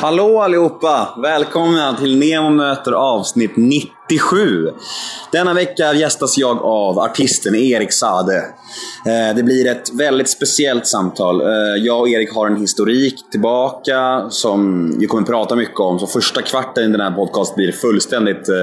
Hallå allihopa! Välkomna till Nemo möter avsnitt 97. Denna vecka gästas jag av artisten Erik Sade. Eh, det blir ett väldigt speciellt samtal. Eh, jag och Erik har en historik tillbaka som vi kommer prata mycket om. Så första kvarten i den här podcasten blir fullständigt eh,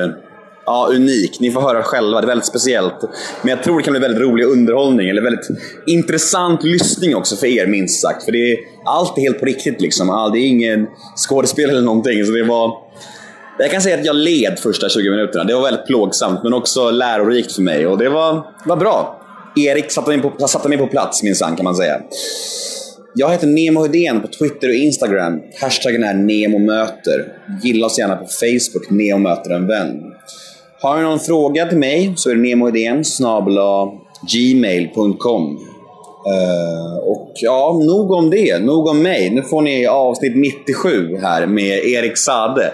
ja, unik. Ni får höra själva, det är väldigt speciellt. Men jag tror det kan bli väldigt rolig underhållning, eller väldigt intressant lyssning också för er minst sagt. För det är, allt är helt på riktigt liksom. Det är ingen skådespel eller någonting. Så det var... Jag kan säga att jag led första 20 minuterna. Det var väldigt plågsamt, men också lärorikt för mig. Och det var, var bra. Erik satte mig på, satte mig på plats minsann, kan man säga. Jag heter Nemo Hedén på Twitter och Instagram. Hashtaggen är NEMOMÖTER. Gilla oss gärna på Facebook, Nemo möter en vän. Har ni någon fråga till mig så är det nemohedén gmail.com. Uh, och ja, nog om det. Nog om mig. Nu får ni avsnitt 97 här med Erik Sade.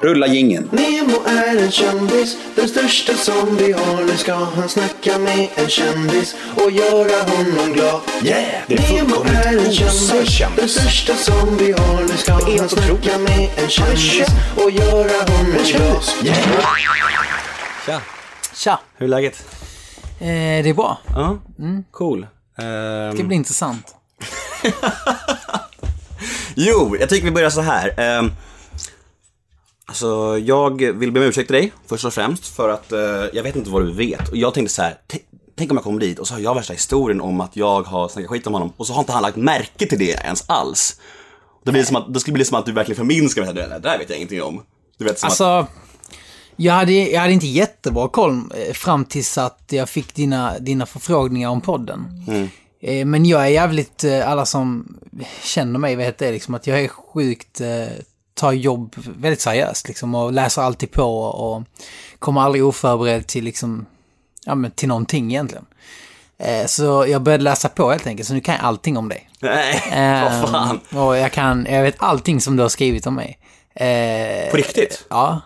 Rulla gingen. Nemo är en kändis, den största som vi har. Nu ska han snacka med en kändis och göra honom glad. Yeah! Det är Nemo är en kändis, den största som vi har. Nu ska han snacka med en kändis och göra honom glad. Yeah! Tja! Tja! Hur är läget? Eh, det är bra. Ja, cool. Det ska bli intressant. jo, jag tycker vi börjar så här. Um, alltså, jag vill be om ursäkt till dig, först och främst, för att uh, jag vet inte vad du vet. Och jag tänkte så här, tänk om jag kommer dit och så har jag värsta historien om att jag har snackat skit om honom och så har inte han lagt märke till det ens alls. Då, blir det som att, då skulle det bli som att du verkligen förminskar mig. Det där vet jag ingenting om. Du vet, som att, Alltså, jag hade, jag hade inte jättebra koll eh, fram tills att jag fick dina, dina förfrågningar om podden. Mm. Eh, Men jag är jävligt, eh, alla som känner mig vet det liksom, att jag är sjukt, tar jobb väldigt seriöst liksom och läser alltid på och kommer aldrig oförberedd till liksom, ja men till någonting egentligen. Så jag började läsa på helt enkelt, så nu kan jag allting om dig. nej, Ehm, vad fan. Och jag kan, jag vet allting som du har skrivit om mig. På riktigt? Ja.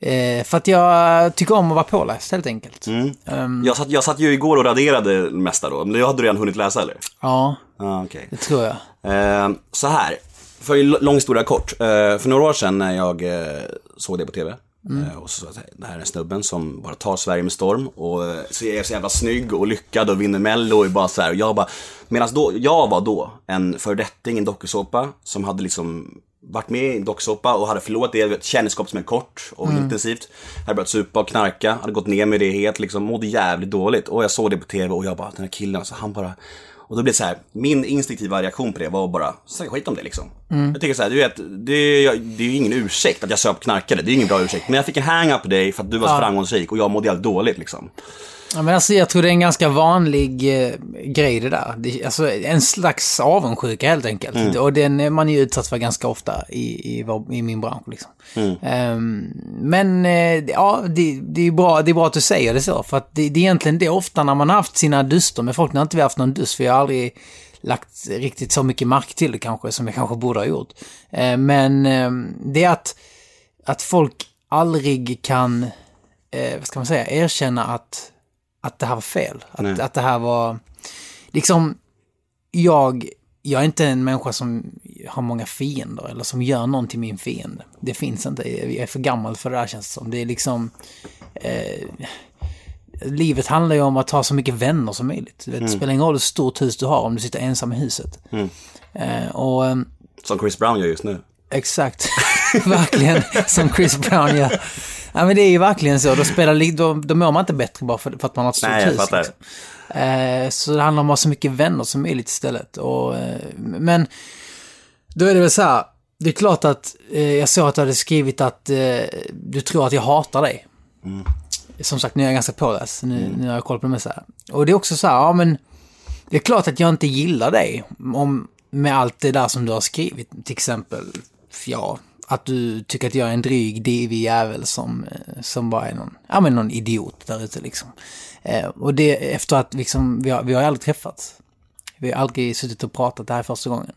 Eh, för att jag tycker om att vara påläst helt enkelt. Mm. Ehm, Jag satt, jag satt ju igår och raderade det mesta då, men det hade du redan hunnit läsa eller? ja, Ja, okej. det tror jag. Eh, så här, för lång historia kort. Eh, för några år sedan när jag eh, såg det på TV. Eh, och så, jag, det här är snubben som bara tar Sverige med storm och eh, så är så jävla snygg och lyckad och vinner mello och bara så här. Och jag bara, medan då, jag var då en föredetting i en dokusåpa som hade liksom varit med i en dokusåpa och hade förlorat det, ett kändisskap som är kort och intensivt. Hade börjat supa och knarka, hade gått ner med det helt, liksom mådde jävligt dåligt. Och jag såg det på TV och jag bara, den här killen, alltså, han bara och då blev det så här, min instinktiva reaktion på det var att bara snacka skit om det liksom. Jag tycker så här, du vet, det är, det är ju ingen ursäkt att jag söp knarkade, det är ingen bra ursäkt. Men jag fick en hang-up på dig för att du var så Ja. framgångsrik och jag mådde jävligt dåligt liksom. Ja, men alltså, jag tror det är en ganska vanlig eh, grej det där. Det, alltså, en slags avundsjuka helt enkelt. Mm. Och den är man ju utsatt för ganska ofta i, i, vår, i min bransch. Liksom. Mm. Ehm, men eh, ja, det, det, är bra, det är bra att du säger det så. För att det, det är egentligen det ofta när man har haft sina duster med folk. Nu har inte vi haft någon dust, för jag har aldrig lagt riktigt så mycket mark till det kanske, som jag kanske borde ha gjort. Eh, men eh, det är att, att folk aldrig kan, eh, vad ska man säga, erkänna att, att det här var fel. Nej. Att, att det här var, liksom, jag, jag är inte en människa som har många fiender eller som gör någon till min fiende. Det finns inte. Jag är för gammal för det där känns det som. Det är liksom... Eh, livet handlar ju om att ha så mycket vänner som möjligt. Vet, Det spelar ingen roll hur stort hus du har om du sitter ensam i huset. Eh, och ehm, Som Chris Brown gör just nu. exakt, verkligen som Chris Brown gör. Ja men det är ju verkligen så. Då, spelar, då, då mår man inte bättre bara för, för att man har ett stort Nej, hus. liksom. Eh, så det handlar om att ha så mycket vänner som möjligt istället. Och, eh, men då är det väl så här. Det är klart att eh, jag såg att du hade skrivit att eh, du tror att jag hatar dig. Som sagt, nu är jag ganska påläst. Nu, nu har jag koll på det här. Och det är också så här, ja men det är klart att jag inte gillar dig om, med allt det där som du har skrivit. Till exempel, ja, att du tycker att jag är en dryg, divig jävel som, eh, som bara är någon, ja men någon idiot där ute liksom. Eh, och det efter att liksom, vi har, vi har aldrig träffats. Vi har aldrig suttit och pratat, det här är första gången.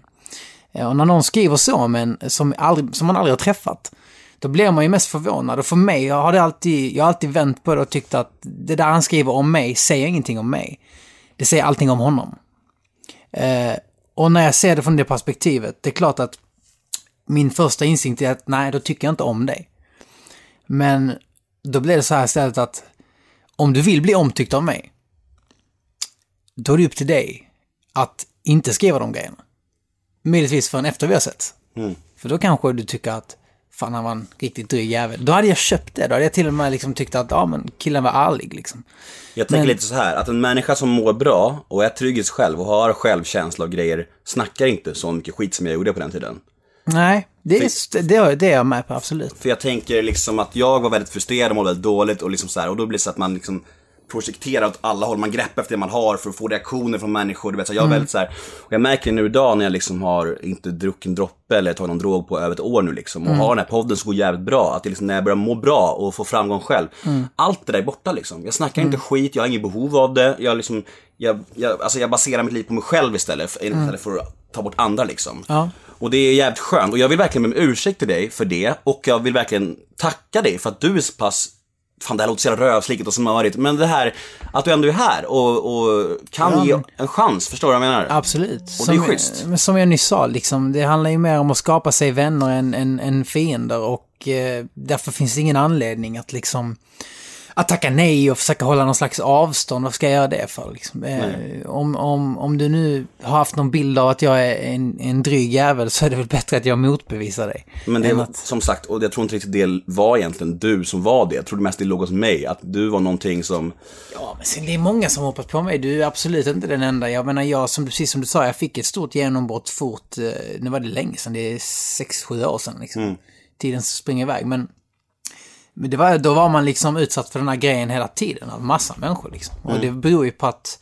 Eh, och när någon skriver så om en som, aldrig, som man aldrig har träffat, då blir man ju mest förvånad. Och för mig har det alltid, jag har alltid vänt på det och tyckt att det där han skriver om mig säger ingenting om mig. Det säger allting om honom. Eh, och när jag ser det från det perspektivet, det är klart att min första instinkt är att nej, då tycker jag inte om dig. Men då blev det så här istället att om du vill bli omtyckt av mig, då är det upp till dig att inte skriva de grejerna. Möjligtvis förrän efter vi har sett. För då kanske du tycker att fan han var en riktigt dryg jävel. Då hade jag köpt det. Då hade jag till och med liksom tyckt att ja men killen var ärlig liksom. Jag tänker Men- lite så här, att en människa som mår bra och är trygg i sig själv och har självkänsla och grejer, snackar inte så mycket skit som jag gjorde på den tiden. Nej, det är, det, det är jag med på, absolut. För jag tänker liksom att jag var väldigt frustrerad och mådde väldigt dåligt och liksom så här, och då blir det så att man liksom projekterar åt alla håll, man greppar efter det man har för att få reaktioner från människor. Du vet, så jag är väldigt så här, och jag märker det nu idag när jag liksom har inte druckit en droppe eller tagit någon drog på över ett år nu liksom och har den här podden som går jävligt bra. Att det liksom när jag börjar må bra och få framgång själv. Allt det där är borta liksom. Jag snackar inte skit, jag har inget behov av det. Jag liksom, jag, jag, alltså jag baserar mitt liv på mig själv istället, för, istället för att ta bort andra liksom. Ja. Och det är jävligt skönt. Och jag vill verkligen be om ursäkt till dig för det. Och jag vill verkligen tacka dig för att du är så pass Fan det här låter så jävla rövslickigt och smörigt. Men det här, att du ändå är här och, och kan Ja, ge en chans. Förstår du vad jag menar? Absolut. Och det är som, schysst. Men som jag nyss sa, liksom, det handlar ju mer om att skapa sig vänner än, än, än fiender och eh, därför finns det ingen anledning att liksom att tacka nej och försöka hålla någon slags avstånd. Vad ska jag göra det för? Liksom? Eh, om, om, om du nu har haft någon bild av att jag är en, en dryg jävel så är det väl bättre att jag motbevisar dig. Men det var, att, som sagt, och jag tror inte riktigt det var egentligen du som var det. Jag trodde mest det låg hos mig. Att du var någonting som, Ja, men sen det är många som hoppat på mig. Du är absolut inte den enda. Jag menar, jag, som, precis som du sa, jag fick ett stort genombrott fort. eh, Nu var det länge sedan, det är sex sju år sedan liksom. Tiden springer iväg, men... Men det var, då var man liksom utsatt för den här grejen hela tiden av massa människor liksom. Och det beror ju på att...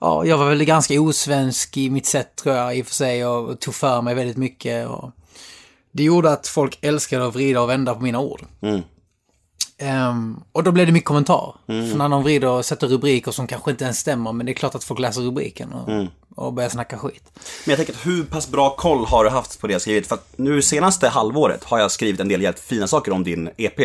Ja, jag var väl ganska osvensk i mitt sätt tror jag i och för sig och, tog för mig väldigt mycket. Och det gjorde att folk älskade att vrida och vända på mina ord. Ehm, och då blev det mycket kommentar. För när de vrider och sätter rubriker som kanske inte ens stämmer, men det är klart att folk läser rubriken och, och börjar snacka skit. Men jag tänker att hur pass bra koll har du haft på det jag skrivit? För att nu senaste halvåret har jag skrivit en del jävligt fina saker om din EP.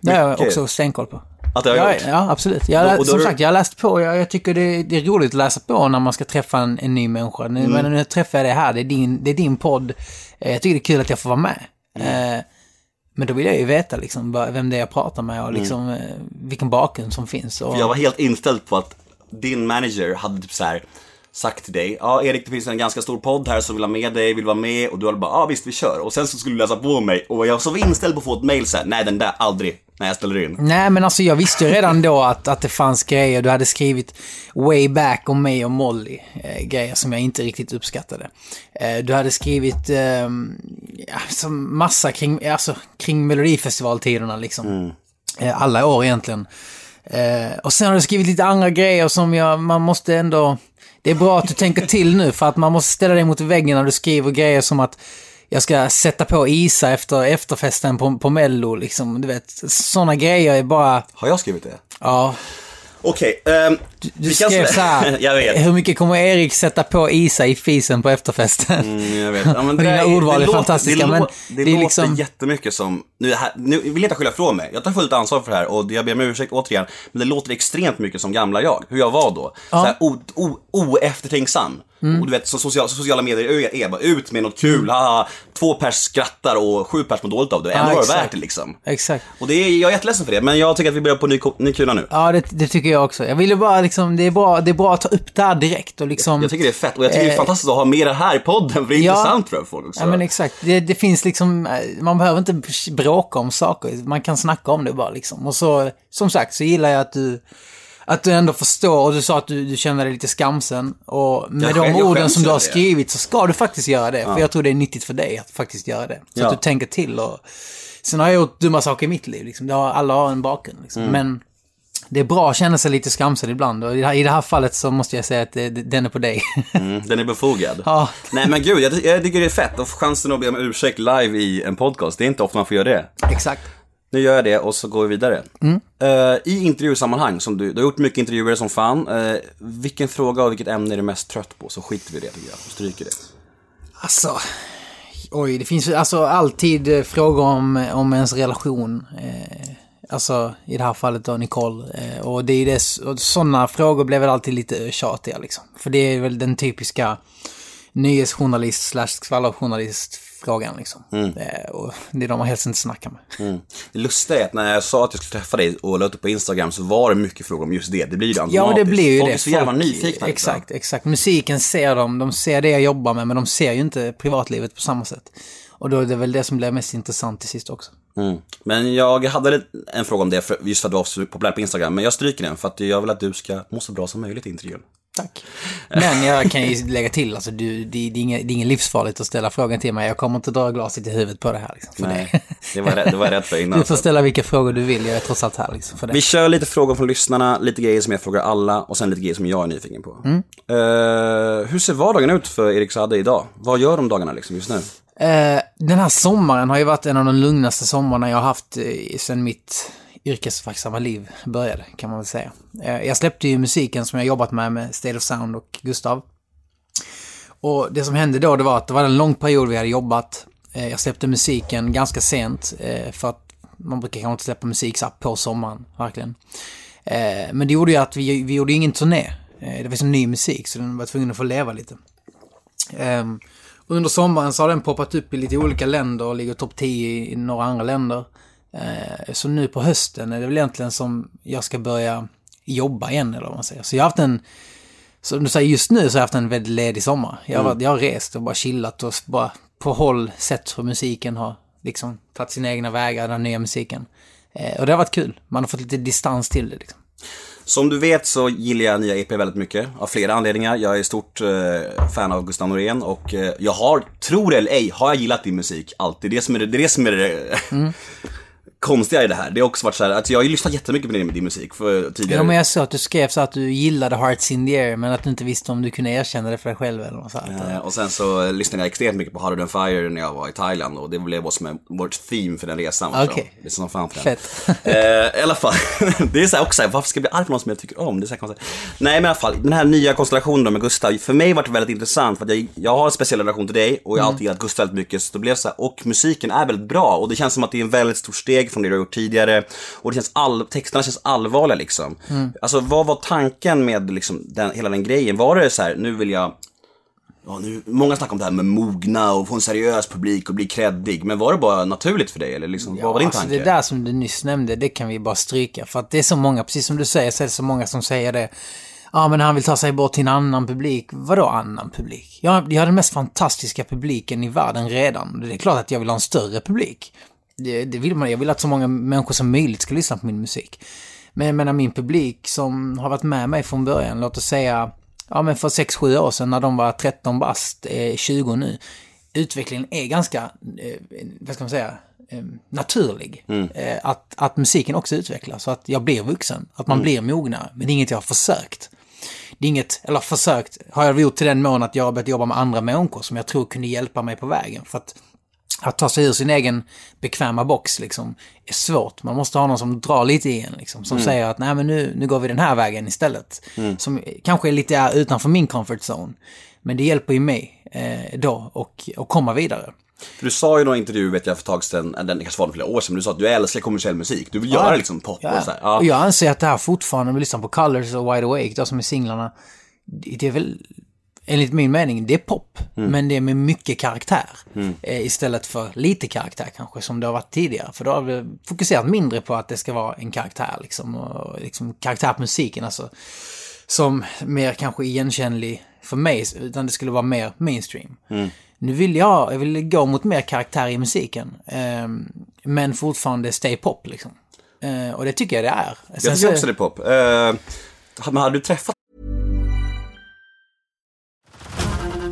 Det har jag också stenkoll på. Att det har jag ja, gjort? ja, absolut. Jag, Då- då som sagt, jag har läst på. Jag, jag tycker det, det är roligt att läsa på när man ska träffa en, en ny människa. Nu, Mm. Men nu träffar jag dig här. Det är din, det är din podd. Eh, Jag tycker det är kul att jag får vara med. Mm. Eh, Men då vill jag ju veta liksom, vem det är jag pratar med Mm. och liksom, eh, vilken bakgrund som finns. Och, För jag var helt inställd på att din manager hade typ så här sagt till dig, ja Erik det finns en ganska stor podd här som vill ha med dig, vill vara med och du hade bara, ja visst vi kör. Och sen så skulle du läsa på mig och jag så var inställd på att få ett mail så här, nej den där aldrig, när jag ställer in. Nej, men alltså jag visste ju redan då att, att det fanns grejer. Du hade skrivit way back om mig och Molly. Eh, grejer som jag inte riktigt uppskattade. Eh, du hade skrivit eh, alltså massa kring, alltså, kring Melodifestivaltiderna liksom. Eh, alla år egentligen. Eh, och sen har du skrivit lite andra grejer som jag, man måste ändå... Det är bra att du tänker till nu för att man måste ställa dig mot väggen när du skriver grejer som att jag ska sätta på Isa efter efterfesten på, på Mello liksom. Du vet, sådana grejer är bara... Har jag skrivit det? Ja, Okej, ehm, du skrev så här. jag vet. Hur mycket kommer Erik sätta på Isa i fisen på efterfesten? Mm, jag vet. Ja, men Och dina är- ordval är låter- fantastiska, det men låter, det, det är låter liksom- jättemycket som, nu, här, nu vill jag inte skylla ifrån mig, jag tar fullt ansvar för det här och jag ber om ursäkt återigen, men det låter extremt mycket som gamla jag, hur jag var då. Så här, o, o, oeftertänksam. Mm. Och du vet, som social, sociala medier är, är bara ut med något kul, haha, två pers skrattar och sju pers mår dåligt av det, ändå Ja, var det värt det liksom. Exakt. Och det är, jag är jätteledsen för det, men jag tycker att vi börjar på ny, ny kula nu. Ja, det, det tycker jag också. Jag ville bara liksom, det är bra, det är bra att ta upp det här direkt och liksom... Jag tycker det är fett och jag tycker det är Eh, fantastiskt att ha med det här i podden, för det är Ja. intressant för folk också. Ja men exakt. Det, det finns liksom, eh, man behöver inte bråka om saker. Man kan snacka om det bara liksom. Och så, som sagt, så gillar jag att du, att du ändå förstår. Och du sa att du, du känner dig lite skamsen. Och med Jag de orden som du har skrivit så ska du faktiskt göra det. För jag tror det är nyttigt för dig att faktiskt göra det. Så Ja. att du tänker till och... Sen har jag gjort dumma saker i mitt liv liksom. Har, alla har en bakgrund liksom. Mm. Men det är bra att känna sig lite skamsen ibland. Och i det här, i det här fallet så måste jag säga att det, den är på dig. Mm, den är befogad. Ja. Nej men gud, jag, jag tycker det är fett. Och chansen att be om ursäkt live i en podcast, det är inte ofta man får göra det. Exakt. Nu gör jag det och så går vi vidare. Mm. Eh, I intervjusammanhang, som du, du har gjort mycket intervjuer som fan. eh, vilken fråga och vilket ämne är du mest trött på? Så skiter vi i det tycker jag, och stryker det. Alltså, oj, det finns alltså alltid eh, frågor om, om ens relation. Eh, alltså i det här fallet då Nicole. Eh, och det är det, och sådana frågor blev väl alltid lite tjatiga liksom. För det är väl den typiska nyhetsjournalist slash skvallerjournalist frågan liksom. Eh, och det är de man helst inte snackar med. Mm. Det lustiga är att när jag sa att jag skulle träffa dig och la upp på Instagram så var det mycket frågor om just det. Det blir ju Ja, det blir ju Folk det. är så jävla nyfikna. Exakt, exakt. Musiken ser de, de ser det jag jobbar med, men de ser ju inte privatlivet på samma sätt. Och då är det väl det som blir mest intressant till sist också. Mm. Men jag hade en fråga om det, för, just för att du var så populär på Instagram. Men jag stryker den, för att jag vill att du ska må så bra som möjligt i intervjun. Tack. Men jag kan ju lägga till, alltså, du, det, det, är inget, det är inget livsfarligt att ställa frågan till mig. Jag kommer inte dra glaset i huvudet på det här. Liksom, för Nej, det var, det var jag rädd för innan. Du får ställa vilka frågor du vill, jag är trots allt här. Liksom, för det. Vi kör lite frågor från lyssnarna, lite grejer som jag frågar alla och sen lite grejer som jag är nyfiken på. Mm. Eh, hur ser vardagen ut för Erik Saade idag? Vad gör de dagarna liksom just nu? Eh, den här sommaren har ju varit en av de lugnaste sommarna jag har haft eh, sedan mitt yrkesverksamma liv började, kan man väl säga. Eh, jag släppte ju musiken som jag jobbat med, med State of Sound och Gustav. Och det som hände då, det var att det var en lång period vi hade jobbat. Jag släppte musiken ganska sent, för att man brukar kanske inte släppa musik så på sommaren, verkligen. Men det gjorde ju att vi, vi gjorde ingen turné. Det var så ny musik, så den var tvungen att få leva lite. Ehm, under sommaren så har den poppat upp i lite olika länder och ligger topp 10 i några andra länder. Eh, så nu på hösten är det väl egentligen som jag ska börja jobba igen eller vad man säger. Så jag har haft en, som du säger just nu så har jag haft en väldigt ledig sommar. Jag har, varit, jag har rest och bara chillat och bara på håll sett hur musiken har liksom tagit sina egna vägar, den nya musiken. Eh, och det har varit kul. Man har fått lite distans till det liksom. Som du vet så gillar jag nya EP väldigt mycket, av flera anledningar. Jag är stort eh, fan av Gustav Norén och eh, jag har, tror eller ej, har jag gillat din musik alltid. Det är det som är det, är det, som är det konstiga i det här. Det har också varit så här att jag har ju lyssnat jättemycket på din, din musik för tidigare. Ja, men jag såg att du skrev så att du gillade Hearts in the Air, men att du inte visste om du kunde erkänna det för dig själv eller något sånt. Eh, Och sen så lyssnade jag extremt mycket på Harder Than Fire när jag var i Thailand och det blev vår, som en, vårt theme för den resan. Okej. Det är som fan för den. Fett. Eh, I alla fall, det är så här också, varför ska jag bli arg på någon som jag tycker om? Det är så här konstigt. Nej men i alla fall, den här nya konstellationen då med Gustav, för mig var det väldigt intressant för att jag, jag har en speciell relation till dig och jag har alltid gillat Gustav väldigt mycket. Så det blev så här, och musiken är väldigt bra och det känns som att det är en väldigt stort steg från det du har gjort tidigare. Och det känns all, texterna känns allvarliga liksom. Alltså vad var tanken med liksom, den, hela den grejen? Var det så här, nu vill jag Ja, nu, många snackar om det här med mogna och få en seriös publik och bli kreddig. Men var det bara naturligt för dig? Eller liksom, vad var din alltså tanke? det där som du nyss nämnde, det kan vi bara stryka. För att det är så många, precis som du säger, så är det så många som säger det. Ja, men han vill ta sig bort till en annan publik. Vadå annan publik? Jag, jag har den mest fantastiska publiken i världen redan. Det är klart att jag vill ha en större publik. Det, det vill man. Jag vill att så många människor som möjligt ska lyssna på min musik. Men jag menar min publik som har varit med mig från början, låt oss säga, ja men för 6-7 år sedan när de var 13 bast, eh, 20 nu. Utvecklingen är ganska, eh, vad ska man säga, eh, naturlig. Eh, att, att musiken också utvecklas, så att jag blir vuxen, att man blir mognare. Men det är inget jag har försökt. Det är inget, eller försökt, har jag gjort till den mån att jag har börjat jobba med andra människor som jag tror kunde hjälpa mig på vägen. För att att ta sig ur sin egen bekväma box liksom, är svårt. Man måste ha någon som drar lite i en, liksom, som säger att nej men nu, nu går vi den här vägen istället. Som kanske är lite utanför min comfort zone. Men det hjälper ju mig eh, då och, och komma vidare. För du sa ju i någon intervju, vet jag, för ett tag sedan, det kanske var flera år sedan, men du sa att du älskar kommersiell musik. Du vill göra liksom pop Ja. och så här. Ja. Och jag anser att det här fortfarande, om vi lyssnar på Colors och Wide Awake, då som är singlarna, det är väl, enligt min mening, det är pop. Mm. Men det är med mycket karaktär. Eh, istället för lite karaktär kanske, som det har varit tidigare. För då har vi fokuserat mindre på att det ska vara en karaktär, liksom. Och liksom karaktär på musiken, alltså. Som mer kanske igenkännlig för mig, utan det skulle vara mer mainstream. Nu vill jag, jag vill gå mot mer karaktär i musiken. ehm, men fortfarande stay pop liksom. Eh, och det tycker jag det är. Jag Sen tycker så- också det är pop. Men hade du träffat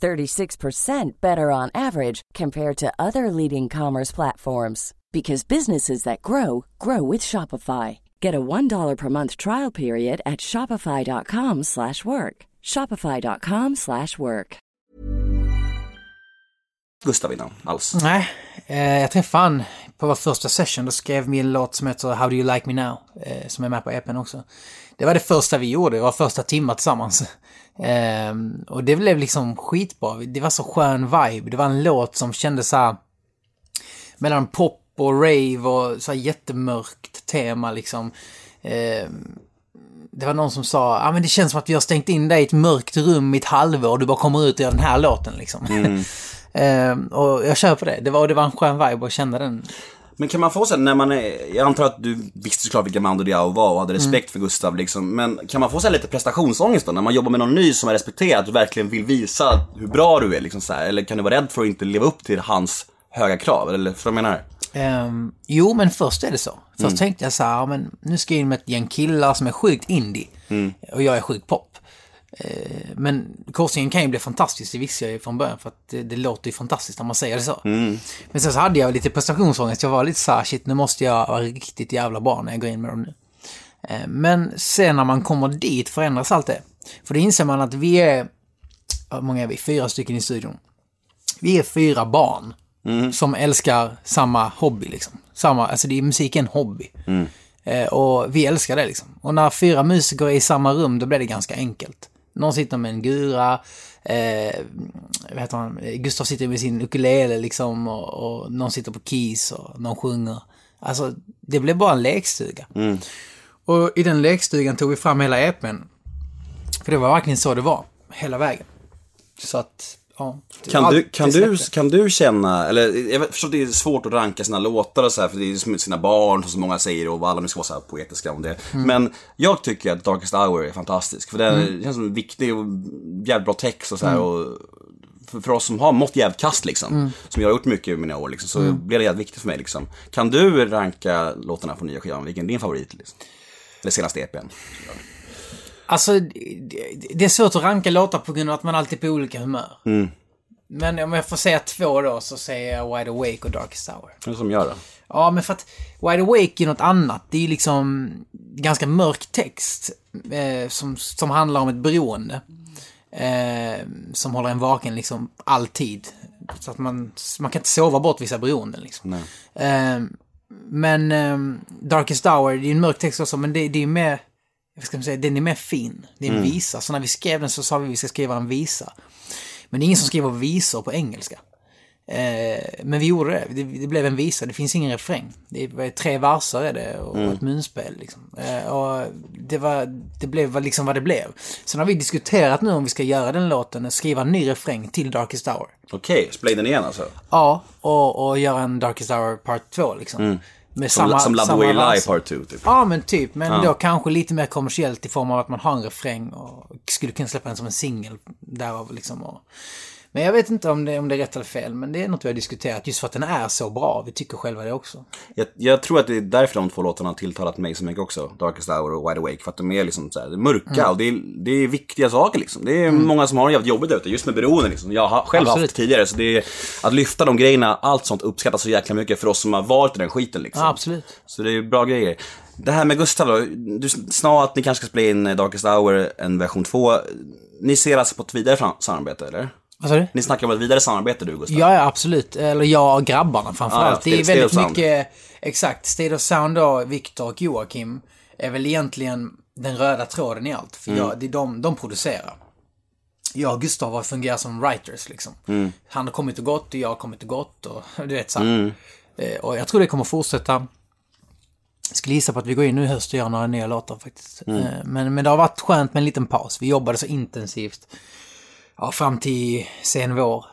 36% better on average compared to other leading commerce platforms because businesses that grow grow with Shopify. Get a $1 per month trial period at shopify.com/work. shopify.com/work. Gustav innan alls. Nej, eh, jag träffade han på vår första session. Då skrev vi en låt som heter How Do You Like Me Now, eh, som är med på EPn också. Det var det första vi gjorde, det var första timma tillsammans. Eh, och det blev liksom skitbra. Det var så skön vibe. Det var en låt som kändes så här mellan pop och rave och så här jättemörkt tema liksom. Eh, det var någon som sa, ja ah, men det känns som att vi har stängt in dig i ett mörkt rum i ett halvår och du bara kommer ut och gör den här låten liksom. eh, och jag kör på det. Det var, det var en skön vibe att känna den. Men kan man få sen när man är, jag antar att du visste såklart vilka Mando Diao var och hade Mm. respekt för Gustav liksom. Men kan man få så här lite prestationsångest då? När man jobbar med någon ny som är respekterad och verkligen vill visa hur bra du är liksom så här. Eller kan du vara rädd för att inte leva upp till hans höga krav? Eller du vad menar? Ehm, jo, men först är det så. Först Mm. tänkte jag så här, ja, men nu ska jag in med ett gäng killar som är sjukt indie. Mm. Och jag är sjukt pop. Eh, men korsningen kan ju bli fantastiskt, det visste jag ju från början. För att det, det låter ju fantastiskt när man säger det så. Mm. Men sen så hade jag lite prestationsångest. Jag var lite så här, shit, nu måste jag vara riktigt jävla bra när jag går in med dem nu. Eh, men sen när man kommer dit förändras allt det. För då inser man att vi är, hur många är vi? Fyra stycken i studion. Vi är fyra barn som älskar samma hobby liksom. Samma, alltså det är musik är en hobby. Eh, och vi älskar det liksom. Och när fyra musiker är i samma rum, då blir det ganska enkelt. Någon sitter med en gura, eh, vad heter han, Gustav sitter med sin ukulele liksom och, och någon sitter på keys och någon sjunger. Alltså, det blev bara en lekstuga. Och i den lekstugan tog vi fram hela EPn. För det var verkligen så det var, hela vägen. Så att, ja. Kan du, kan, du, kan du känna, eller jag förstår att det är svårt att ranka sina låtar och så här, för det är som sina barn, som så många säger, och alla nu ska vara så här poetiska om det. Mm. Men jag tycker att Darkest Hour är fantastisk, för den känns som en viktig och jävligt bra text och så här, Mm. och för, oss som har mått jävligt kast liksom, som jag har gjort mycket i mina år liksom, så Mm. blir det jävligt viktigt för mig liksom. Kan du ranka låtarna på nya skivan, vilken är din favorit? Liksom? Eller senaste EPn? Alltså, det, det är svårt att ranka låtar på grund av att man alltid är på olika humör. Men om jag får säga två då så säger jag Wide Awake och Darkest Hour. Vad är det som gör det? Ja, men för att Wide Awake är något annat. Det är liksom ganska mörk text eh, som, som handlar om ett beroende. Eh, som håller en vaken liksom alltid. Så att man, man kan inte sova bort vissa beroenden liksom. Eh, men eh, Darkest Hour, det är en mörk text också, men det, det är mer... Vad ska man säga? Den är mer fin. Det är en visa. Så när vi skrev den så sa vi att vi ska skriva en visa. Men det är ingen som skriver visor på engelska. Eh, men vi gjorde det. det. Det blev en visa. Det finns ingen refräng. Det är tre verser är det och ett munspel. Liksom. Eh, och det, var, det blev liksom vad det blev. Sen har vi diskuterat nu om vi ska göra den låten, skriva en ny refräng till Darkest Hour. Okej, spela in den igen alltså? Ja, och, och göra en Darkest Hour Part 2 liksom. Med Som, som Love the Way You Lie. Part 2 typ? Ja, men typ. Men då kanske lite mer kommersiellt i form av att man har en refräng och skulle kunna släppa den som en singel därav liksom. Och... Men jag vet inte om det, om det är rätt eller fel, men det är något vi har diskuterat just för att den är så bra. Vi tycker själva det också. Jag, jag tror att det är därför de två låtarna har tilltalat mig så mycket också. Darkest Hour och Wide Awake. För att de är liksom så här, mörka Mm. och det är, det är viktiga saker liksom. Det är många som har det jävligt jobbigt ute, just med beroende liksom. Jag har själv Absolut. haft tidigare. Så det är, att lyfta de grejerna, allt sånt uppskattas så jäkla mycket för oss som har varit i den skiten liksom. Absolut. Så det är bra grejer. Det här med Gustav då. Du sa att ni kanske ska spela in Darkest Hour, en version 2. Ni ser alltså på ett vidare samarbete, eller? Vad sa du? Ni snackar om ett vidare samarbete du, Gustav? Ja, ja, absolut. Eller jag och grabbarna framförallt. Ja, det är väldigt mycket... Exakt. State of Sound då, Viktor och Joakim, är väl egentligen den röda tråden i allt. För jag, det är de, de producerar. Jag och Gustav har fungerat som writers liksom. Han har kommit och gått och jag har kommit och gått och du vet så. här. Eh, Och jag tror det kommer fortsätta. Jag skulle gissa på att vi går in nu i höst och gör några nya låtar faktiskt. Eh, Men, men det har varit skönt med en liten paus. Vi jobbade så intensivt ja, fram till sen vår.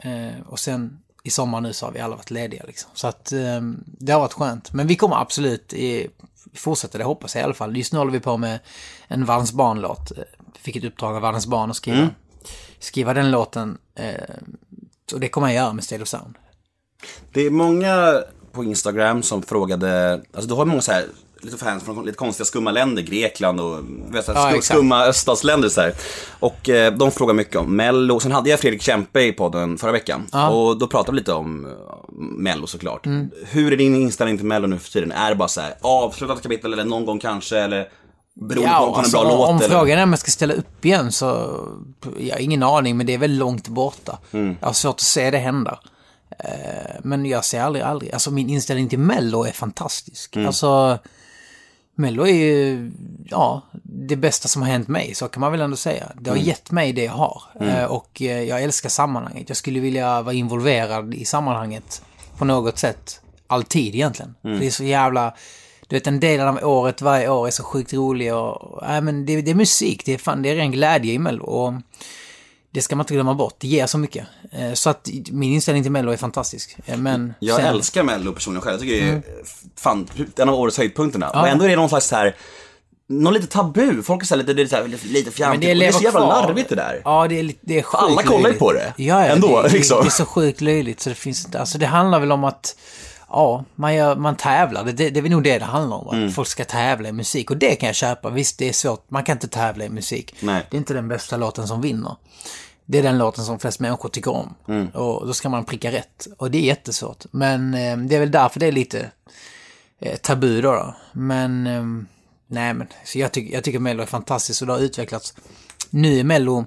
Eh, och sen i sommar nu så har vi alla varit lediga liksom. Så att eh, det har varit skönt. Men vi kommer absolut i, fortsätta, det hoppas jag i alla fall. Just nu håller vi på med en Vans barn-låt. Fick ett uppdrag av Vans barn att skriva, skriva den låten. Eh, och det kommer jag göra med of Sound. Det är många på Instagram som frågade, alltså du har många så här lite fans från lite konstiga skumma länder, Grekland och vet, så här, Ja, skum, skumma öststatsländer så här. Och eh, de frågar mycket om Mello. Sen hade jag Fredrik Kempe i podden förra veckan. Och då pratade vi lite om eh, Mello såklart. Mm. Hur är din inställning till Mello nu för tiden? Är det bara så här avslutat kapitel eller någon gång kanske? Eller beroende på om är en alltså, bra låt? om eller? frågan är om jag ska ställa upp igen så... Jag har ingen aning, men det är väl långt borta. Mm. Jag har svårt att se det hända. Eh, Men jag ser aldrig, aldrig... Alltså min inställning till Mello är fantastisk. Mm. Alltså... Mello är ju, ja, det bästa som har hänt mig, så kan man väl ändå säga. Det Mm. har gett mig det jag har. Eh, Och eh, jag älskar sammanhanget. Jag skulle vilja vara involverad i sammanhanget på något sätt. Alltid egentligen. Mm. För det är så jävla... Du vet, en del av året varje år är så sjukt rolig och... Nej, men det, det är musik. Det är fan, det är ren glädje i Mello. Och det ska man inte glömma bort. Det ger så mycket. Eh, Så att min inställning till Mello är fantastisk. Eh, Men... Jag sen- älskar Mello personligen själv. Jag tycker det är fan, en av årets höjdpunkterna. Ja. Och ändå är det någon slags så här, någon lite tabu. Folk är så lite, det är så här, lite, lite fjantigt. det det är så jävla kvar. larvigt det där. Ja, det är, det är sjukt alla kollar ju på det. Ja, ja Ändå, det, liksom. det, det är så sjukt löjligt så det finns inte... Alltså det handlar väl om att... Ja, man, gör, man tävlar. Det, det, är väl nog det det handlar om. Att Mm. folk ska tävla i musik. Och det kan jag köpa. Visst, det är svårt. Man kan inte tävla i musik. Nej. Det är inte den bästa låten som vinner. Det är den låten som flest människor tycker om. Mm. Och då ska man pricka rätt. Och det är jättesvårt. Men eh, det är väl därför det är lite eh, tabu då. då. Men, eh, nej men, så jag, tycker jag tycker Mello är fantastiskt och det har utvecklats. Nu är Mello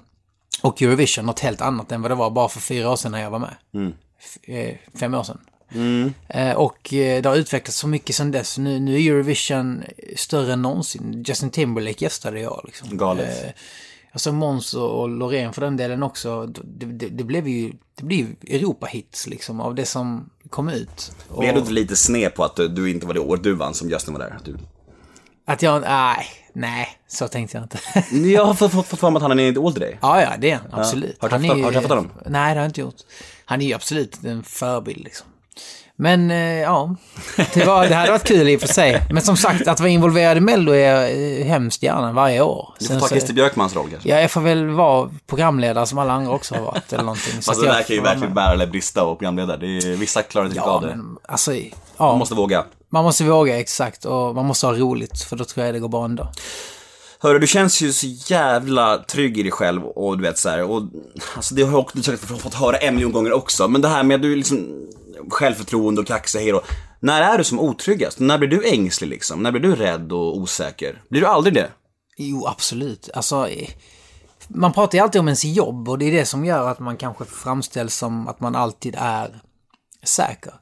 och Eurovision något helt annat än vad det var bara för fyra år sedan när jag var med. F- eh, fem år sedan. Eh, och eh, det har utvecklats så mycket sedan dess. Nu, nu är Eurovision större än någonsin. Justin Timberlake gästade jag. Liksom. Galet. Alltså Måns och Loreen för den delen också. Det, det, det blev ju, det blev Europa-hits liksom av det som kom ut. Och Blev du inte lite sned på att du, du inte var det år du vann som Justin var där? Att Du... Att jag, nej, nej, så tänkte jag inte. Jag har fått, fått, fått för mig att han är en idol till dig. ja, ja, det är han, absolut. Har du Han träffat- är ju- har du träffat honom? Nej, det har jag inte gjort. Han är ju absolut en förebild liksom. Men eh, ja, det, var, det hade varit kul i och för sig. Men som sagt, att vara involverad i Mello är jag eh, hemskt gärna varje år. Du får Sen ta så- Christer Björkmans roll kanske. Ja, jag får väl vara programledare som alla andra också har varit eller någonting. Så Fast att det där kan ju verkligen bära eller brista och programledare. Det är, vissa klarar inte Ja, av det. men alltså, ja, Man måste våga. man måste våga exakt och man måste ha roligt för då tror jag det går bra ändå. Hörru, du känns ju så jävla trygg i dig själv och du vet så här, och alltså det har jag också säkert fått höra en miljon gånger också, men det här med att du liksom självförtroende och kaxig hero. När är du som otryggast? När blir du ängslig liksom? När blir du rädd och osäker? Blir du aldrig det? Jo, absolut. Alltså, eh, man pratar ju alltid om ens jobb och det är det som gör att man kanske framställs som att man alltid är säker.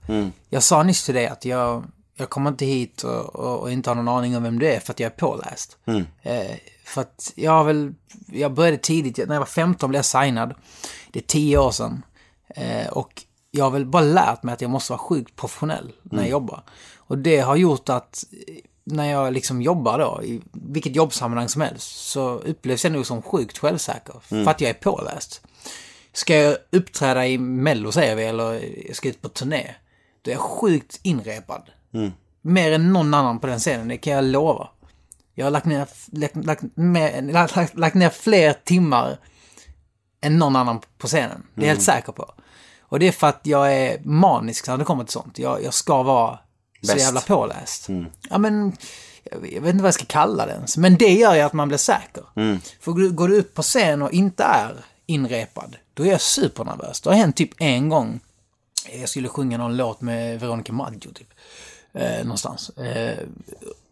Jag sa nyss till dig att jag, jag kommer inte hit och, och, och inte har någon aning om vem du är för att jag är påläst. Eh, för att jag har väl, jag började tidigt, när jag var 15 blev jag signad. Det är 10 år sedan. Eh, och jag har väl bara lärt mig att jag måste vara sjukt professionell när jag jobbar. Och det har gjort att eh, när jag liksom jobbar då, i vilket jobbsammanhang som helst, så upplevs jag nog som sjukt självsäker. För att jag är påläst. Ska jag uppträda i Mello säger vi, eller jag ska ut på turné, då är jag sjukt inrepad. Mer än någon annan på den scenen, det kan jag lova. Jag har lagt ner, lagt, lagt, lagt, lagt, ner fler timmar än någon annan på scenen. Det är jag helt säker på. Och det är för att jag är manisk när det kommer till sånt. Jag, jag ska vara så Bäst. jävla påläst. Ja men, jag vet inte vad jag ska kalla det ens. Men det gör ju att man blir säker. För går du- upp på scen och inte är inrepad, då är jag supernervös. Det har hänt typ en gång. Jag skulle sjunga någon låt med Veronica Maggio typ. Eh, någonstans. Eh,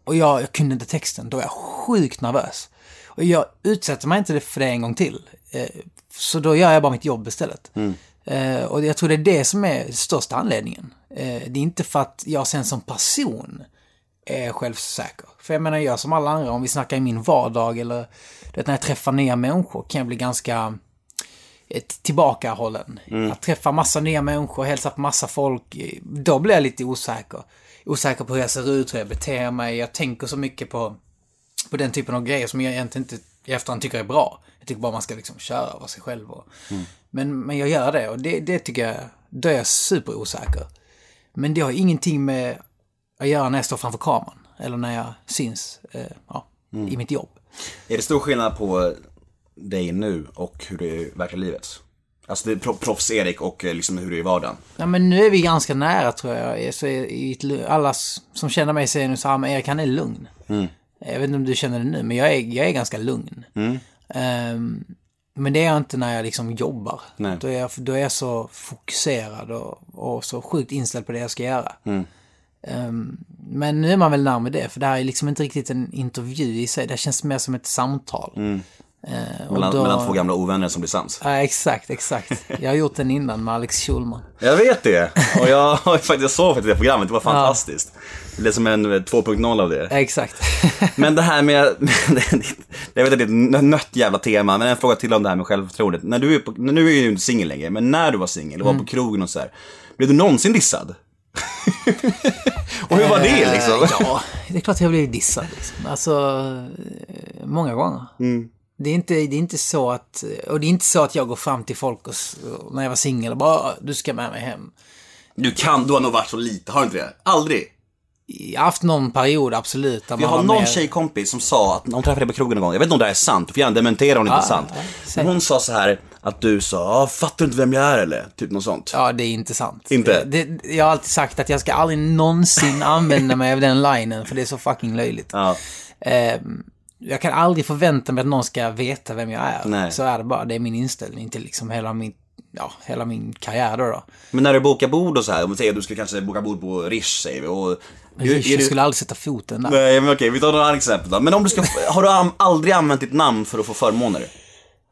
och jag, jag kunde inte texten. Då var jag sjukt nervös. Och jag utsätter mig inte för det en gång till. Eh, så då gör jag bara mitt jobb istället. Eh, och jag tror det är det som är största anledningen. Eh, det är inte för att jag sen som person är självsäker. För jag menar, jag som alla andra, om vi snackar i min vardag eller vet, när jag träffar nya människor kan jag bli ganska ett tillbakahållen. Att träffa massa nya människor, hälsa på massa folk, eh, då blir jag lite osäker. Osäker på hur jag ser ut, hur jag beter mig. Jag tänker så mycket på, på den typen av grejer som jag egentligen inte i efterhand tycker är bra. Jag tycker bara man ska liksom köra vara sig själv. Och, men, men jag gör det och det, det tycker jag, då är jag superosäker. Men det har ingenting med att göra när jag står framför kameran. Eller när jag syns eh, ja, i mitt jobb. Är det stor skillnad på dig nu och hur det är i verkliga livet? Alltså det är pro- proffs-Erik och eh, liksom hur det är i vardagen. Ja, men nu är vi ganska nära tror jag. Så i, alla som känner mig säger nu så här, men Erik han är lugn. Jag vet inte om du känner det nu, men jag är, jag är ganska lugn. Ehm, men det är jag inte när jag liksom jobbar. Nej. Då är jag, då är jag så fokuserad och, och så sjukt inställd på det jag ska göra. Ehm, men nu är man väl närmare det, för det här är liksom inte riktigt en intervju i sig. Det känns mer som ett samtal. Ehm, och Mellan, då- mellan två gamla ovänner som blir sams. Ja, exakt, exakt. Jag har gjort den innan med Alex Schulman. Jag vet det! Och jag, jag såg faktiskt det programmet, det var fantastiskt. Det blev som en eh, 2.0 av det. Exakt. Men det här med, jag vet att det är ett nött jävla tema, men en fråga till om det här med självförtroendet. När du är på, nu är du ju inte singel längre, men när du var singel och var på krogen och så här, blev du någonsin dissad? och hur var det liksom? Eh, Ja, det är klart jag blev dissad. Liksom. Alltså, eh, många gånger. Det, är inte, det är inte så att, och det är inte så att jag går fram till folk och när jag var singel och bara, "Ah, du ska med mig hem. Du kan, du har nog varit så lite, har du inte det? Aldrig? Jag har haft någon period, absolut. Där Jag man har någon mer- tjejkompis som sa att, hon träffade dig på krogen en gång, jag vet inte om det här är sant, du får gärna dementera om det inte är Ja, sant. ja, hon sa så här att du sa, "Ah, fattar du inte vem jag är eller? Typ något sånt. Ja, det är inte sant. Inte? Det, jag har alltid sagt att jag ska aldrig någonsin använda mig av den linen, för det är så fucking löjligt. Ja. Eh, jag kan aldrig förvänta mig att någon ska veta vem jag är. Nej. Så är det bara. Det är min inställning till liksom hela min, ja, hela min karriär då. då. Men när du bokar bord och så här, om vi säger att du skulle kanske boka bord på Rish säger vi och... jag skulle aldrig sätta foten där. Nej men okej, vi tar några andra exempel då. Men om du ska, har du aldrig använt ditt namn för att få förmåner?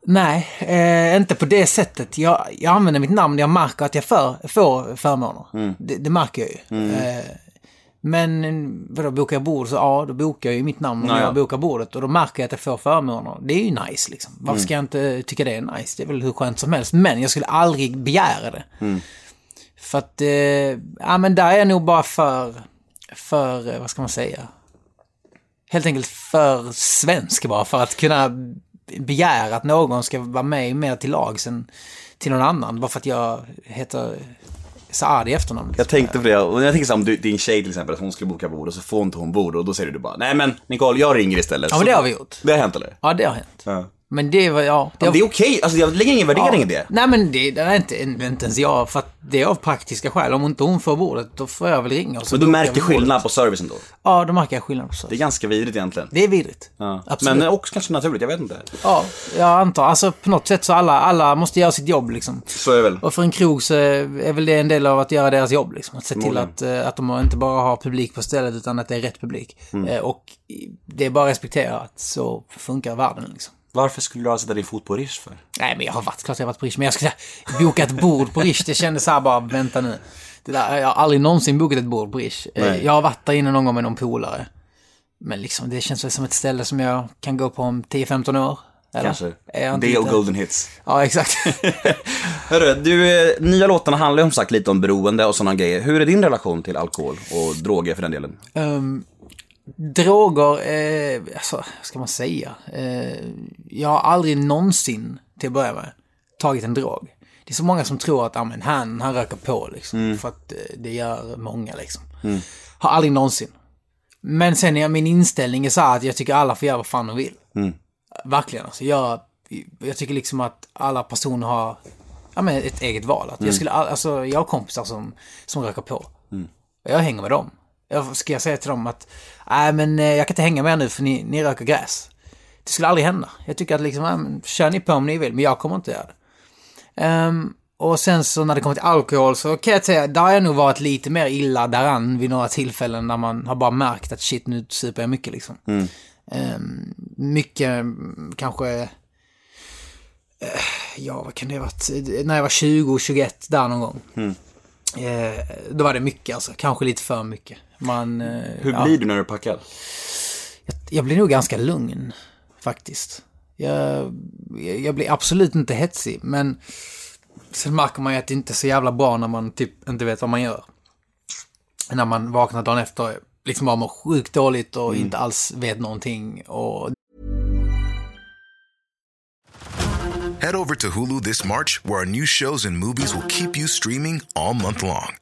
Nej, eh, inte på det sättet. Jag, jag använder mitt namn när jag märker att jag för, får förmåner. Mm. Det, det märker jag ju. Eh, men vadå, bokar jag bord så ja, då bokar jag ju mitt namn när Ja, ja. jag bokar bordet. Och då märker jag att jag får förmåner. Det är ju nice liksom. Varför Mm. ska jag inte tycka det är nice? Det är väl hur skönt som helst. Men jag skulle aldrig begära det. Mm. För att, eh, ja men där är jag nog bara för, för, eh, vad ska man säga? Helt enkelt för svensk bara, för att kunna begära att någon ska vara med mer till lags än till någon annan. Bara för att jag heter Saad i efternamn. Jag tänkte på det, och jag tänker så om du, din tjej till exempel, att hon skulle boka bord och så får inte hon bord och då säger du bara Nej men Nicole, jag ringer istället. Ja, men det har vi gjort. Det har hänt eller? Ja, det har hänt. Ja. Men det var, ja... Ja, det är okej, alltså jag lägger ingen värdering i det. Nej men det, det är inte, inte ens jag, för att det är av praktiska skäl. Om inte hon får bordet, då får jag väl ringa och så Men du märker skillnad på servicen då? Ja, då märker jag skillnad på så. Det är ganska vidrigt egentligen. Det är vidrigt. Ja. Absolut. Men också kanske naturligt, jag vet inte. Ja, jag antar. Alltså på något sätt så alla, alla måste göra sitt jobb liksom. Så är det väl. Och för en krog så är väl det en del av att göra deras jobb. Liksom. Att se till att, eh, att de inte bara har publik på stället utan att det är rätt publik. Mm. Eh, Och det är bara att respektera att så funkar världen. Liksom. Varför skulle du alltså sätta din fot på Rish för? Nej, men jag har varit, klart jag har varit på Rish. Men jag skulle boka ett bord på Rish. Det kändes så här bara, vänta nu. Det där, jag har aldrig någonsin bokat ett bord på Rish. Eh, Nej. Jag har varit där inne någon gång med någon polare. Men liksom, det känns väl som ett ställe som jag kan gå på om 10-15 år. Eller? Kanske. Det och Golden Hits. Ja, exakt. Hörru, du, eh, nya låtarna handlar ju som sagt lite om beroende och sådana grejer. Hur är din relation till alkohol och droger för den delen? Ehm, droger, eh, alltså, vad ska man säga? Eh, jag har aldrig någonsin, till att börja med, tagit en drog. Det är så många som tror att, ja men han, han röker på liksom. För att eh, det gör många liksom. Har aldrig någonsin. Men sen är min inställning är så här att jag tycker alla får göra vad fan de vill. Verkligen alltså. Jag, jag tycker liksom att alla personer har ja, men ett eget val. Att jag, skulle, all- alltså, jag har kompisar som, som röker på. Och jag hänger med dem. Ska jag säga till dem att nej men eh, jag kan inte hänga med er nu för ni, ni röker gräs. Det skulle aldrig hända. Jag tycker att liksom, men, kör ni på om ni vill, men jag kommer inte göra det. Ehm, och sen så när det kommer till alkohol så kan jag säga, där har jag nog varit lite mer illa däran vid några tillfällen när man har bara märkt att shit, nu super jag mycket liksom. Ehm, mycket mm, kanske, eh, ja vad kan det ha varit, när jag var 20, 21 där någon gång. Eh, då var det mycket alltså, kanske lite för mycket. Man, eh, Hur ja. blir du när du är packad? Jag blir nog ganska lugn, faktiskt. Jag, jag blir absolut inte hetsig, men sen märker man ju att det inte är så jävla bra när man typ inte vet vad man gör. När man vaknar dagen efter, liksom bara mår sjukt dåligt och inte alls vet någonting. Och Head over to Hulu this March, where our new shows and movies will keep you streaming all month long.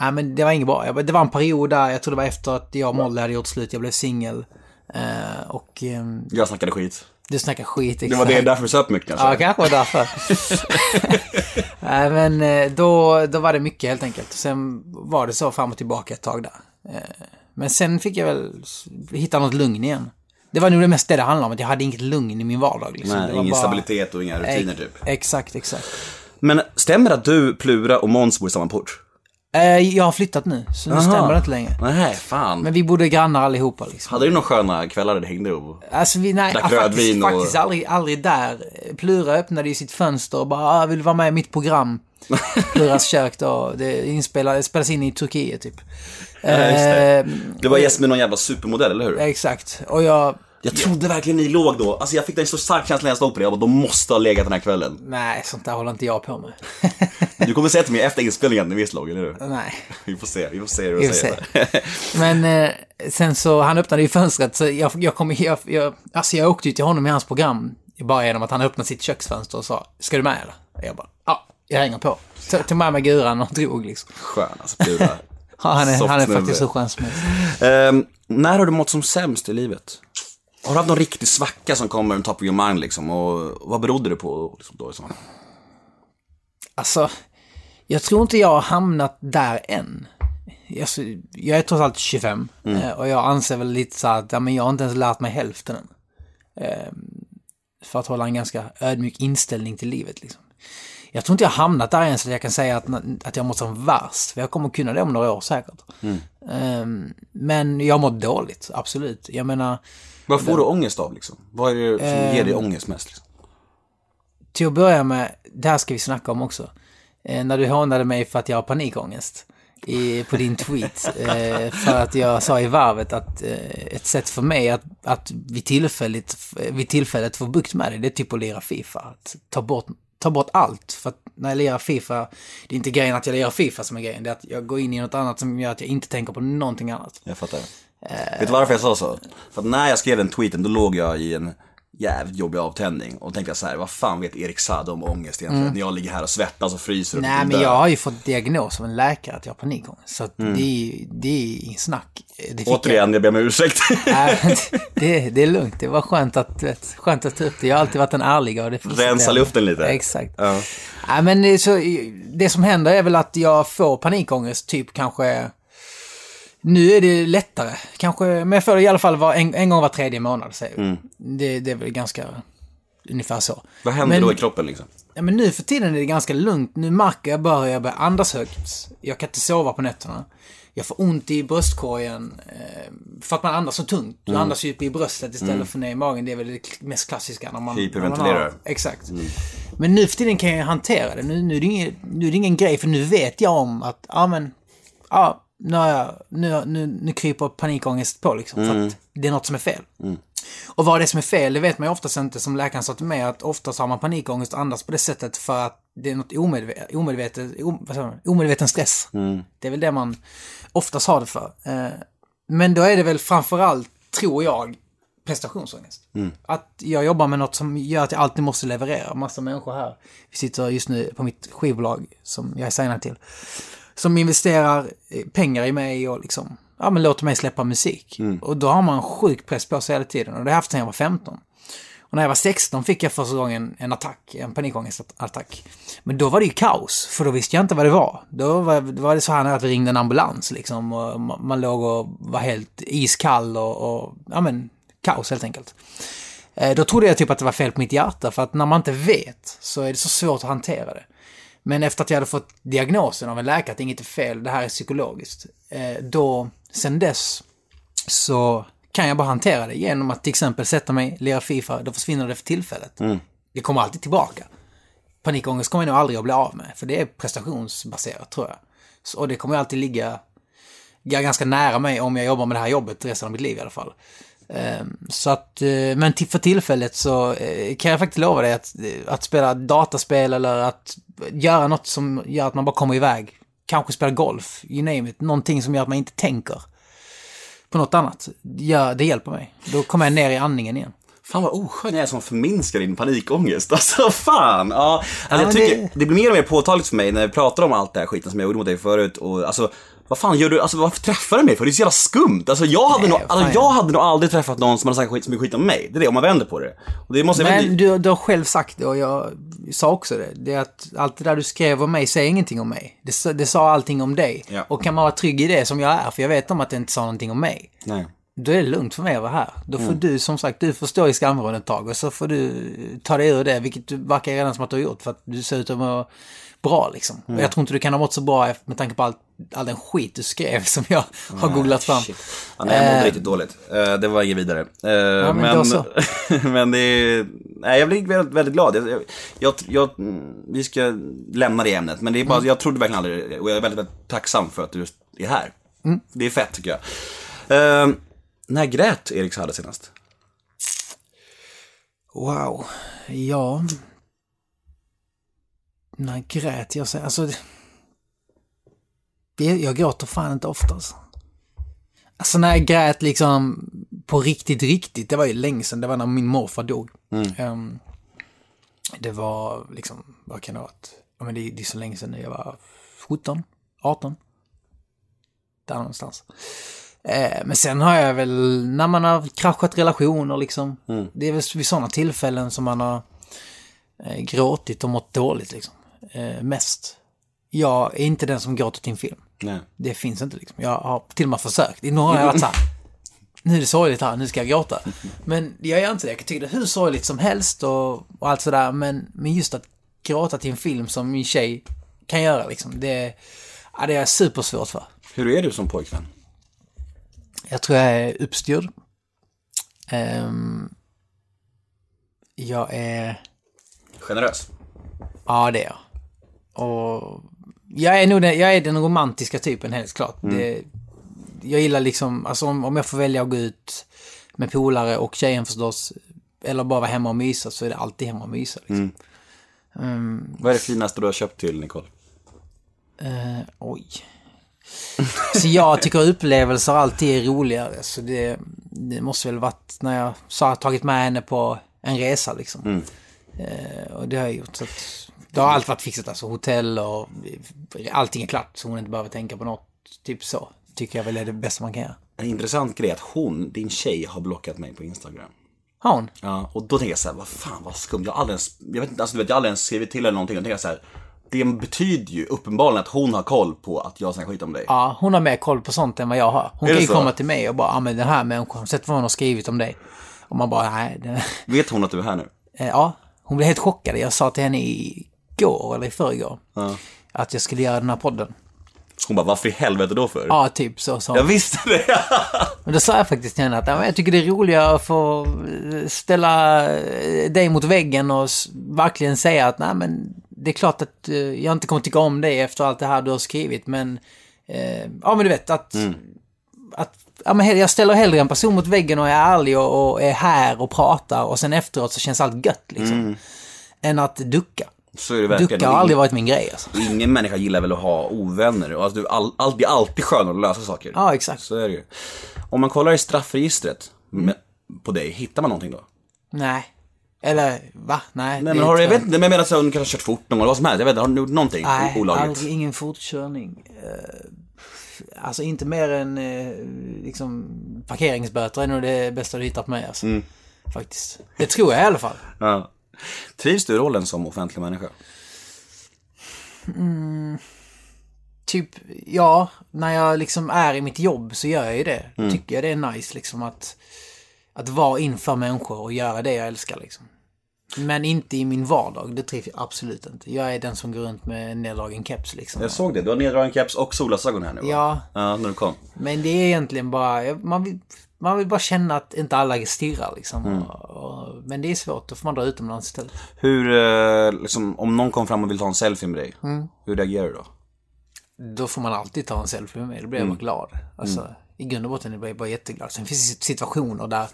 Nej men det var inget bra. Det var en period där, jag tror det var efter att jag och Molly hade gjort slut, jag blev singel. Eh, och ehm, Jag snackade skit. du snackar skit. Det var exakt. det därför du söp mycket kanske? Ja, kanske var därför. Nej, men eh, då, då var det mycket helt enkelt. Sen var det så fram och tillbaka ett tag där. Eh, Men sen fick jag väl hitta något lugn igen. Det var nog det mest det det handlade om, att jag hade inget lugn i min vardag. Liksom. Nej, ingen bara- stabilitet och inga rutiner typ. Exakt, exakt. Men stämmer det att du, Plura och Måns bor i samma port? Eh, Jag har flyttat nu, så nu Aha. stämmer det inte längre. Nej, fan. Men vi bodde grannar allihopa liksom. Hade du några sköna kvällar där det hängde och... Alltså vi, nej, ja, faktiskt, och- faktiskt aldrig, aldrig där. Plura öppnade ju sitt fönster och bara, ah, vill du vara med i mitt program? Pluras kök då, det, inspelar, det spelas in i Turkiet typ. Eh, Du var gäst med någon jävla supermodell, eller hur? exakt, och jag, Jag trodde verkligen ni låg då. Alltså jag fick en så stark känsla när jag stod på det. Jag bara, de måste ha legat den här kvällen. nej sånt där håller inte jag på med. Du kommer säga till mig efter inspelningen när vi slog, eller hur? nej. Vi får se, vi får se hur du säger. Men eh, sen så, han öppnade ju fönstret så jag, jag kom, jag, jag, alltså jag åkte ju till honom i hans program bara genom att han öppnade sitt köksfönster och sa, ska du med eller? Och jag bara, ja, jag hänger på. Så tog med mig guran och drog liksom. Skön alltså, Plura. Ja, han är, Soft han är snubbe. faktiskt så skön som helst. Ehm, när har du mått som sämst i livet? Har du haft någon riktig svacka som kommer on top of your mind liksom? Och vad berodde det på liksom, då i så? Alltså, jag tror inte jag har hamnat där än. Jag är trots allt 25 eh, och jag anser väl lite så att ja, men jag har inte ens lärt mig hälften än. Eh, För att hålla en ganska ödmjuk inställning till livet liksom. Jag tror inte jag har hamnat där än så att jag kan säga att, att jag mått som värst. För jag kommer kunna det om några år säkert. Eh, Men jag har mått dåligt, absolut. Jag menar, Vad får du ångest av liksom? Vad är det som Ehm. ger dig ångest mest? Liksom? till att börja med, det här ska vi snacka om också. Eh, när du hånade mig för att jag har panikångest i, på din tweet. Eh, för att jag sa i varvet att eh, ett sätt för mig att, att vid, tillfället, vid tillfället få bukt med det, det är typ att lira Fifa. Att ta bort, ta bort allt. För att när jag lirar Fifa, det är inte grejen att jag lirar Fifa som är grejen. Det är att jag går in i något annat som gör att jag inte tänker på någonting annat. Jag fattar. Vet du varför jag sa så? För att när jag skrev den tweeten, då låg jag i en jävligt jobbig avtändning och tänkte så här, vad fan vet Erik Saade om ångest egentligen? När jag ligger här och svettas och fryser och Mm. Nej, vill men jag har ju fått diagnos av en läkare att jag har panikångest. Så att det, är, det är inget snack. Det fick jag- Återigen, jag ber om ursäkt. Nej, det, det är lugnt. Det var skönt att, vet, skönt att ta upp det. Jag har alltid varit en ärlig och det Rensa luften lite. Exakt. Ja. Nej, men så, det som händer är väl att jag får panikångest typ kanske... Nu är det lättare. Kanske, men jag får det i alla fall var, en, en gång var tredje månad, säger vi. Det, det är väl ganska ungefär så. Mm. Vad händer Men- då i kroppen liksom? Ja, men nu för tiden är det ganska lugnt. Nu märker jag bara hur jag börjar andas högt. Jag kan inte sova på nätterna. Jag får ont i bröstkorgen. Eh, för att man andas så tungt. Du andas ju upp i bröstet istället för ner i magen. Det är väl det mest klassiska. När man, Hyperventilerar. när man har- Exakt. Men nu för tiden kan jag hantera det. Nu, nu, är det ingen, nu är det ingen grej, för nu vet jag om att, ja men, ja, jag, nu, nu, nu kryper panikångest på liksom. För att det är något som är fel. Och vad det är som är fel, det vet man ju oftast inte som läkaren sa till mig att oftast har man panikångest och andas på det sättet för att det är något omedvetet, omedvetet, om, vad säger man, omedveten stress. Det är väl det man oftast har det för. Eh, men då är det väl framförallt, tror jag, prestationsångest. Att jag jobbar med något som gör att jag alltid måste leverera. Massa människor här. Vi sitter just nu på mitt skivbolag som jag är signad till. Som investerar eh, pengar i mig och liksom, ja men låter mig släppa musik. Och då har man en sjuk press på sig hela tiden. Och det har jag haft sedan jag var 15. Och när jag var 16 fick jag första gången en attack, en panikångestattack. Men då var det ju kaos, för då visste jag inte vad det var. Då var, då var det så här att vi ringde en ambulans liksom. Och man, man låg och var helt iskall och, och ja men, kaos helt enkelt. Eh, Då trodde jag typ att det var fel på mitt hjärta, för att när man inte vet så är det så svårt att hantera det. Men efter att jag hade fått diagnosen av en läkare att inget är fel, det här är psykologiskt, eh, då, sen dess, så kan jag bara hantera det genom att till exempel sätta mig, lira Fifa, då försvinner det för tillfället. Det kommer alltid tillbaka. panikångest kommer jag nog aldrig att bli av med. För det är prestationsbaserat tror jag. Så, och det kommer alltid ligga ga- ganska nära mig om jag jobbar med det här jobbet resten av mitt liv i alla fall. Ehm, Så att, eh, men för tillfället så eh, kan jag faktiskt lova dig att, eh, att spela dataspel eller att göra något som gör att man bara kommer iväg. Kanske spela golf, you name it. Någonting som gör att man inte tänker på något annat. Ja, det hjälper mig. Då kommer jag ner i andningen igen. Fan vad oskön jag är som förminskar din panikångest. Alltså fan. Ja, alltså, Ja, jag tycker, det- det... blir mer och mer påtagligt för mig när vi pratar om allt det här skiten som jag gjorde mot dig förut. Och, alltså, vad fan gör du? Alltså varför träffar du mig för? Det är så jävla skumt. Alltså jag hade, Nej, nog, alltså, jag hade nog aldrig träffat någon som hade sagt skit, så mycket skit om mig. Det är det, om man vänder på det. Och det måste Men du, du har själv sagt det och jag sa också det. Det är att allt det där du skrev om mig säger ingenting om mig. Det, det sa allting om dig. Ja. Och kan man vara trygg i det som jag är, för jag vet om att det inte sa någonting om mig. Nej. Då är det lugnt för mig att vara här. Då får Mm. du som sagt, du får stå i skamvrån ett tag och så får du ta dig ur det, vilket du verkar redan som att du har gjort för att du ser ut att vara bra liksom. Mm. Och jag tror inte du kan ha mått så bra med tanke på all, all den skit du skrev som jag har googlat fram. Shit. Ja, nej, jag mådde Eh, riktigt dåligt. Eh, det var inget vidare. Eh, men då så. men det är... Nej, jag blir väldigt, väldigt glad. Jag, jag, jag, mm, vi ska lämna det ämnet, men det är bara, jag trodde verkligen aldrig och jag är väldigt, väldigt tacksam för att du är här. Mm. Det är fett tycker jag. Eh, när grät Erik Saade senast? Wow. Ja. När grät jag? sig- Alltså... det- Jag gråter fan inte ofta alltså. Alltså när jag grät liksom på riktigt, riktigt, det var ju länge sedan. Det var när min morfar dog. Ehm, det var liksom, vad kan det varit? Ja men det, det är så länge sedan. Jag var 17, 18. Där någonstans. Eh, men sen har jag väl, när man har kraschat relationer liksom. Det är väl vid sådana tillfällen som man har eh, gråtit och mått dåligt liksom. Eh, mest. Jag är inte den som gråter till en film. Nej. Det finns inte liksom. Jag har till och med försökt. I några har jag varit så här. Nu är det sorgligt här, nu ska jag gråta. Men jag gör inte det. Jag kan tycka det är hur sorgligt som helst och, och allt sådär. Men, men just att gråta till en film som min tjej kan göra liksom. Det, ja, det är supersvårt för. Hur är du som pojkvän? Jag tror jag är uppstyrd. Ehm, jag är... Generös? Ja, det är jag. Och jag är nog den, jag är den romantiska typen helt klart. Det, jag gillar liksom, alltså om, om jag får välja att gå ut med polare och tjejen förstås, eller bara vara hemma och mysa så är det alltid hemma och mysa. Liksom. Vad är det finaste du har köpt till Nicole? Eh, oj. Så jag tycker upplevelser alltid är roligare. Så det, det måste väl varit när jag sa, tagit med henne på en resa liksom. Eh, och det har jag gjort. Så att, det har allt varit fixat, alltså hotell och allting är klart. Så hon inte behöver tänka på något. Typ så. Tycker jag väl är det bästa man kan göra. En intressant grej är att hon, din tjej, har blockat mig på Instagram. Har hon? Ja, och då tänker jag så här, vad fan vad skumt. Jag har aldrig ens, jag vet inte, alltså du vet, jag har aldrig ens skrivit till eller någonting. Då tänker jag så här, det betyder ju uppenbarligen att hon har koll på att jag snackar skit om dig. Ja, hon har mer koll på sånt än vad jag har. Hon Är kan ju så? komma till mig och bara, ja men den här människan, sett vad hon har skrivit om dig. Och man bara, nej. Det, Vet hon att du är här nu? Eh, Ja, hon blev helt chockad. Jag sa till henne igår, eller i förrgår, att jag skulle göra den här podden. Hon bara, varför i helvete då för? Ja, typ så sa Jag visste det! Men då sa jag faktiskt till henne att ja, jag tycker det är roligare att få eh, ställa eh, dig mot väggen och verkligen säga att nej men det är klart att eh, jag inte kommer tycka om dig efter allt det här du har skrivit, men eh, ja men du vet att, att ja, men jag ställer hellre en person mot väggen och är ärlig och, och är här och pratar och sen efteråt så känns allt gött liksom. Än att ducka. Så är det verkligen. Ducka har aldrig varit min grej alltså. Ingen människa gillar väl att ha ovänner. Alltså, du, all, all, det är alltid skönare att lösa saker. Ja, exakt. Så är det ju. Om man kollar i straffregistret med, på dig, hittar man någonting då? Nej. Eller va? Nej. Nej men har du, jag vet inte, men jag menar så, du kanske har kört fort någon gång vad som helst. Jag vet inte, har du gjort någonting Nej, olagligt? aldrig, ingen fortkörning. Eh, alltså inte mer än eh, liksom parkeringsböter är nog det bästa du hittar på mig alltså. Mm. Faktiskt. Det tror jag i alla fall. Ja. Trivs du i rollen som offentlig människa? Typ, ja, när jag liksom är i mitt jobb så gör jag ju det. Mm. Tycker jag det är nice liksom att, att vara inför människor och göra det jag älskar liksom. Men inte i min vardag, det trivs jag absolut inte. Jag är den som går runt med en neddragen keps liksom. Jag såg det, du har neddragen keps och solglasögon här nu va? Ja. Ja, när du kom. Men det är egentligen bara, man vill, man vill bara känna att inte alla stirrar liksom. Mm. Och, och, men det är svårt, då får man dra utomlands istället. Hur, eh, liksom, om någon kom fram och vill ta en selfie med dig, Mm. hur reagerar du då? Då får man alltid ta en selfie med mig, då blir jag Mm. glad. Alltså, i grund och botten är jag bara jätteglad. Sen finns det situationer där,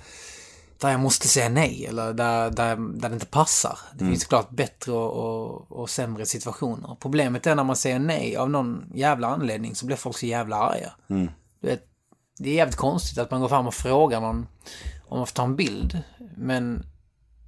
där jag måste säga nej, eller där, där, där det inte passar. Det Mm. finns såklart bättre och, och, och sämre situationer. Problemet är när man säger nej av någon jävla anledning så blir folk så jävla arga. Mm. Du vet, det är jävligt konstigt att man går fram och frågar någon om man får ta en bild. Men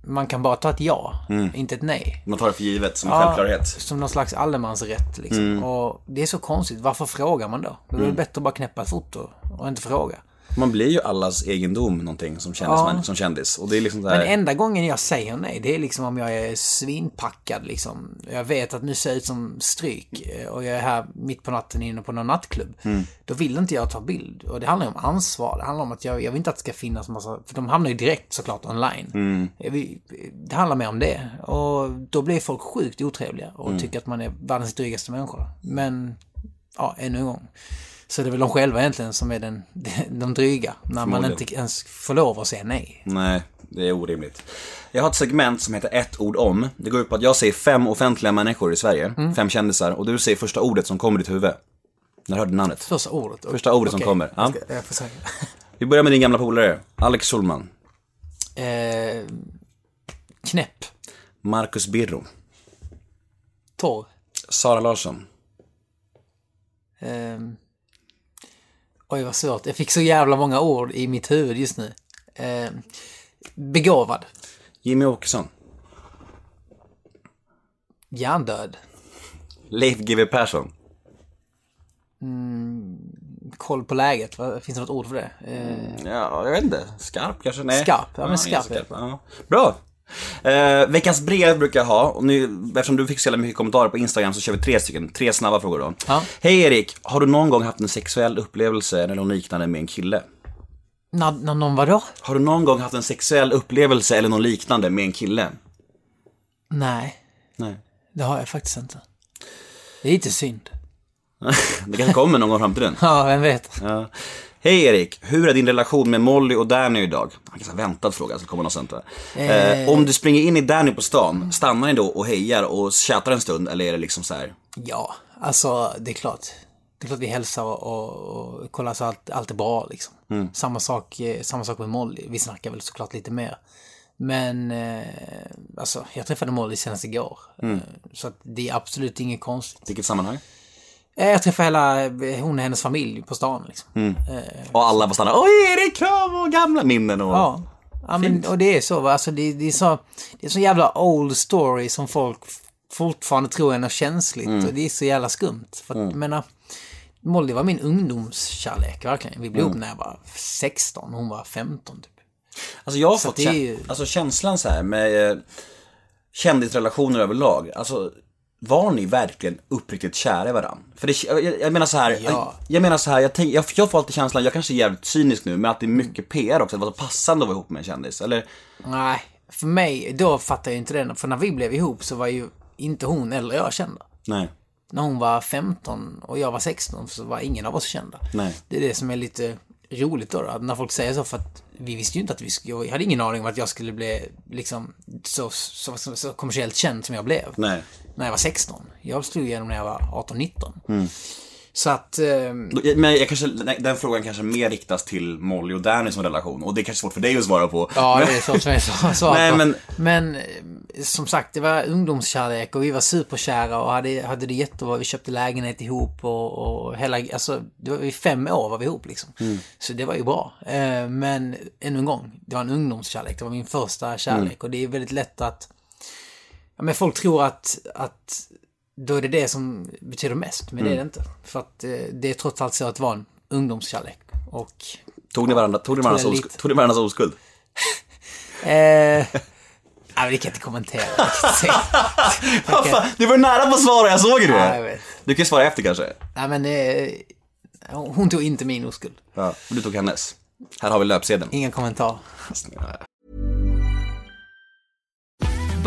man kan bara ta ett ja, inte ett nej. Man tar det för givet som en Ja, självklarhet. Som någon slags allemansrätt liksom. Och det är så konstigt. Varför frågar man då? Då är det bättre att bara knäppa ett foto och inte fråga. Man blir ju allas egendom någonting som kändis, Ja. som kändis. Och det är liksom så här... Men enda gången jag säger nej, det är liksom om jag är svinpackad liksom. Jag vet att nu ser jag ut som stryk eh, och jag är här mitt på natten inne på någon nattklubb. Då vill inte jag ta bild. Och det handlar ju om ansvar. Det handlar om att jag, jag vill inte att det ska finnas massa, för de hamnar ju direkt såklart online. Vill- Det handlar mer om det. Och då blir folk sjukt otrevliga och tycker att man är världens drygaste människa. Men, ja, ännu en gång. Så det är väl de själva egentligen som är den, de dryga. När man inte ens får lov att säga nej. Nej, det är orimligt. Jag har ett segment som heter ett ord om. Det går ut på att jag säger fem offentliga människor i Sverige, Mm. fem kändisar, och du säger första ordet som kommer i ditt huvud. När du hörde namnet. Första ordet. Första ordet som Okej, kommer. Ja. Jag, ska, jag får säga. Vi börjar med din gamla polare, Alex Schulman. Eh, knäpp. Marcus Birro. Torr. Sara Larsson. Eh, oj, vad svårt. Jag fick så jävla många ord i mitt huvud just nu. Eh, begåvad. Jimmy Åkesson. Hjärndöd. Leif GW Persson. Koll på läget. Finns det något ord för det? Eh, Ja, jag vet inte. Skarp kanske? Nej. Skarp. Ja, men skarp, skarp. Ja. Bra. Eh, veckans brev brukar jag ha, och nu, eftersom du fick så jävla mycket kommentarer på Instagram så kör vi tre stycken, tre snabba frågor då. Ja. Hej Erik, har du någon gång haft en sexuell upplevelse eller något liknande med en kille? när, när någon var då? Har du någon gång haft en sexuell upplevelse eller något liknande med en kille? Nej, Nej. det har jag faktiskt inte. Det är lite synd. Det kanske kommer någon gång i framtiden. Ja, vem vet. Ja. Hej Erik, hur är din relation med Molly och Danny idag? Han kanske har väntat fråga, så kommer något sånt där. Eh, om du springer in i Danny på stan, stannar ni då och hejar och chattar en stund eller är det liksom så här? Ja, alltså det är klart. Det är klart vi hälsar och, och, och kollar så allt, allt är bra liksom. Samma, sak, eh, samma sak med Molly. Vi snackar väl såklart lite mer. Men eh, alltså, jag träffade Molly senast igår. Eh, Så att det är absolut inget konstigt. Vilket sammanhang? Eh, Jag träffade hela, eh, hon och hennes familj på stan liksom. Och alla bara stannar, oj Erik, kram och gamla minnen och... Ja. ja men, och det är så, va? alltså, det, det, är så, det är så jävla old story som folk fortfarande tror är något känsligt. Och det är så jävla skumt. För att, jag menar, Molly var min ungdomskärlek, verkligen. Vi blev ihop när jag var 16, hon var 15 typ. Alltså jag har Så fått det är ju- alltså, känslan så här med eh, kändisrelationer överlag. Alltså, var ni verkligen uppriktigt kära i varandra? För det, jag, jag menar så här, Ja. jag menar så här, jag, tänk, jag, jag får alltid känslan, jag kanske är jävligt cynisk nu, men att det är mycket PR också, att det var så passande att vara ihop med en kändis. Eller, Nej, för mig, då fattar jag inte det. För när vi blev ihop så var ju inte hon eller jag kända. nej. När hon var 15 och jag var 16 så var ingen av oss kända. Nej. Det är det som är lite roligt då, då när folk säger så för att vi visste ju inte att vi skulle, jag hade ingen aning om att jag skulle bli liksom så, så, så, så kommersiellt känd som jag blev. Nej. När jag var 16. Jag slog igenom när jag var 18-19. Mm. Så att, Då- Men jag kanske, den frågan kanske mer riktas till Molly och Danny som relation, och det är kanske svårt för dig att svara på. Ja, det är så som jag sa- sa Nej, men- men eh, som sagt, det var ungdomskärlek och vi var superkära och hade, hade det jättebra. Vi köpte lägenhet ihop och, och hela, alltså, det var i fem år var vi ihop liksom. Mm. Så det var ju bra. Eh, Men ännu en gång, det var en ungdomskärlek. Det var min första kärlek Mm. och det är väldigt lätt att, ja men folk tror att, att då är det det som betyder mest, men det är Mm. det inte. För att eh, det är trots allt så att det var en ungdomskärlek. Och Tog ni varandra, tog ni varandras, oskuld, tog ni varandras oskuld? Eh, nej, det kan jag inte kommentera. Du var nära på att svara, jag såg ju det. Du kan svara efter kanske. Nej, men eh, hon tog inte min oskuld. Ja. Men du tog hennes. Här har vi löpsedeln. Ingen kommentar.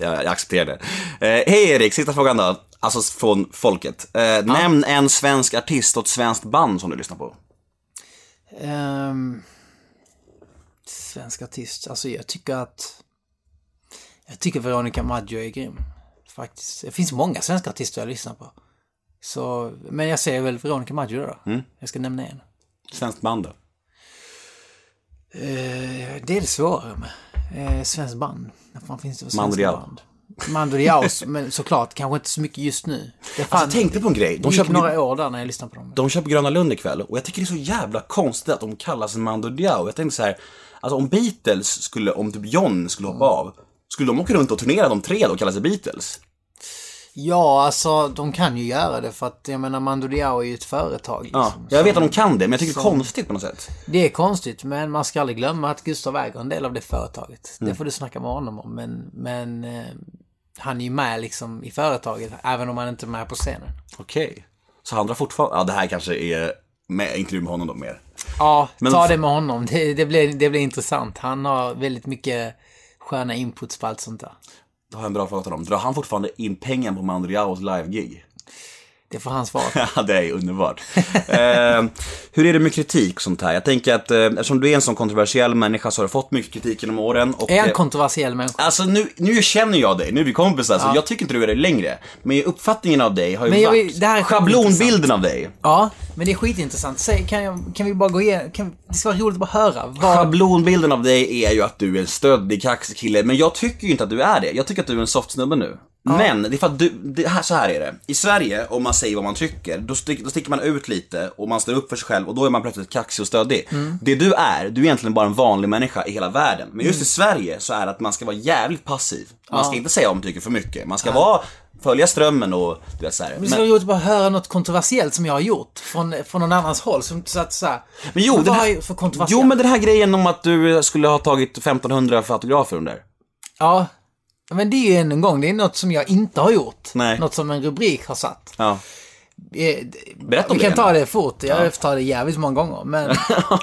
Jag, accepterar det. Eh, Hej Erik, sista frågan då. Alltså från folket. Eh, Nämn en svensk artist och ett svenskt band som du lyssnar på. Ehm, svensk artist. Alltså jag tycker att... Jag tycker Veronica Maggio är grym. Faktiskt. Det finns många svenska artister jag lyssnar på. Så, men jag säger väl Veronica Maggio då. Jag ska nämna en. Svenskt band då? Eh, det är det svårare med. Eh, svenskt band. Vad fan finns det för svenska band? Mando Diao, men såklart kanske inte så mycket just nu. Det fan, Alltså, jag tänkte på en grej. De gick köper- några år där när jag lyssnade på dem. De på Gröna Lund ikväll och jag tycker det är så jävla konstigt att de kallas Mando Diao. Jag tänkte så här, alltså om Beatles skulle, om typ John skulle hoppa av, skulle de åka runt och turnera de tre då och kalla sig Beatles? Ja, alltså de kan ju göra det för att jag menar Mando Diao är ju ett företag. Ja, Liksom, jag vet som- att de kan det, men jag tycker det är som- konstigt på något sätt. Det är konstigt, men man ska aldrig glömma att Gustav äger en del av det företaget. Mm. Det får du snacka med honom om, men, men eh, han är ju med liksom i företaget, även om han inte är med på scenen. Okej. Så han drar fortfarande, ja det här kanske är med intervju med honom då mer. Ja, Men- ta det med honom. Det, det, blir, det blir intressant. Han har väldigt mycket sköna inputs på allt sånt där. Har jag en bra fråga till honom. Drar han fortfarande in pengar på Mando Diaos live-gig? Det får han svara. Ja, det är underbart. eh, hur är det med kritik och sånt här? Jag tänker att eh, eftersom du är en sån kontroversiell människa så har du fått mycket kritik genom åren. Och, Är han eh, kontroversiell människa? Alltså nu, nu känner jag dig, nu är vi kompisar, så jag tycker inte du är det längre. Men uppfattningen av dig har ju Men jag varit, det här är schablonbilden av dig. Ja, men det är skitintressant. Säg, kan, jag, kan vi bara gå igenom? Kan, det ska vara roligt att bara höra. Vad, Schablonbilden av dig är ju att du är en stöddig, kaxig kille, men jag tycker ju inte att du är det. Jag tycker att du är en soft snubbe nu. Men det är för att du, det här, så här är det. I Sverige, om man säger vad man tycker, då, stick, då sticker man ut lite och man står upp för sig själv och då är man plötsligt kaxig och stöddig. Det du är, du är egentligen bara en vanlig människa i hela världen. Men just i Sverige så är det att man ska vara jävligt passiv. Man ska inte säga vad man tycker för mycket. Man ska vara, följa strömmen och du vet så här. Men det ska vara roligt att bara höra något kontroversiellt som jag har gjort från, från någon annans håll. Som, så att, så här, Men jo, den här, för kontroversiellt? jo, men den här grejen om att du skulle ha tagit 1500 för autografer under. Ja, men det är ju än en gång, det är något som jag inte har gjort. Nej. Något som en rubrik har satt. Ja. Eh, Berätta om Vi kan det ta det fort, jag har tar det jävligt många gånger. Men, eh,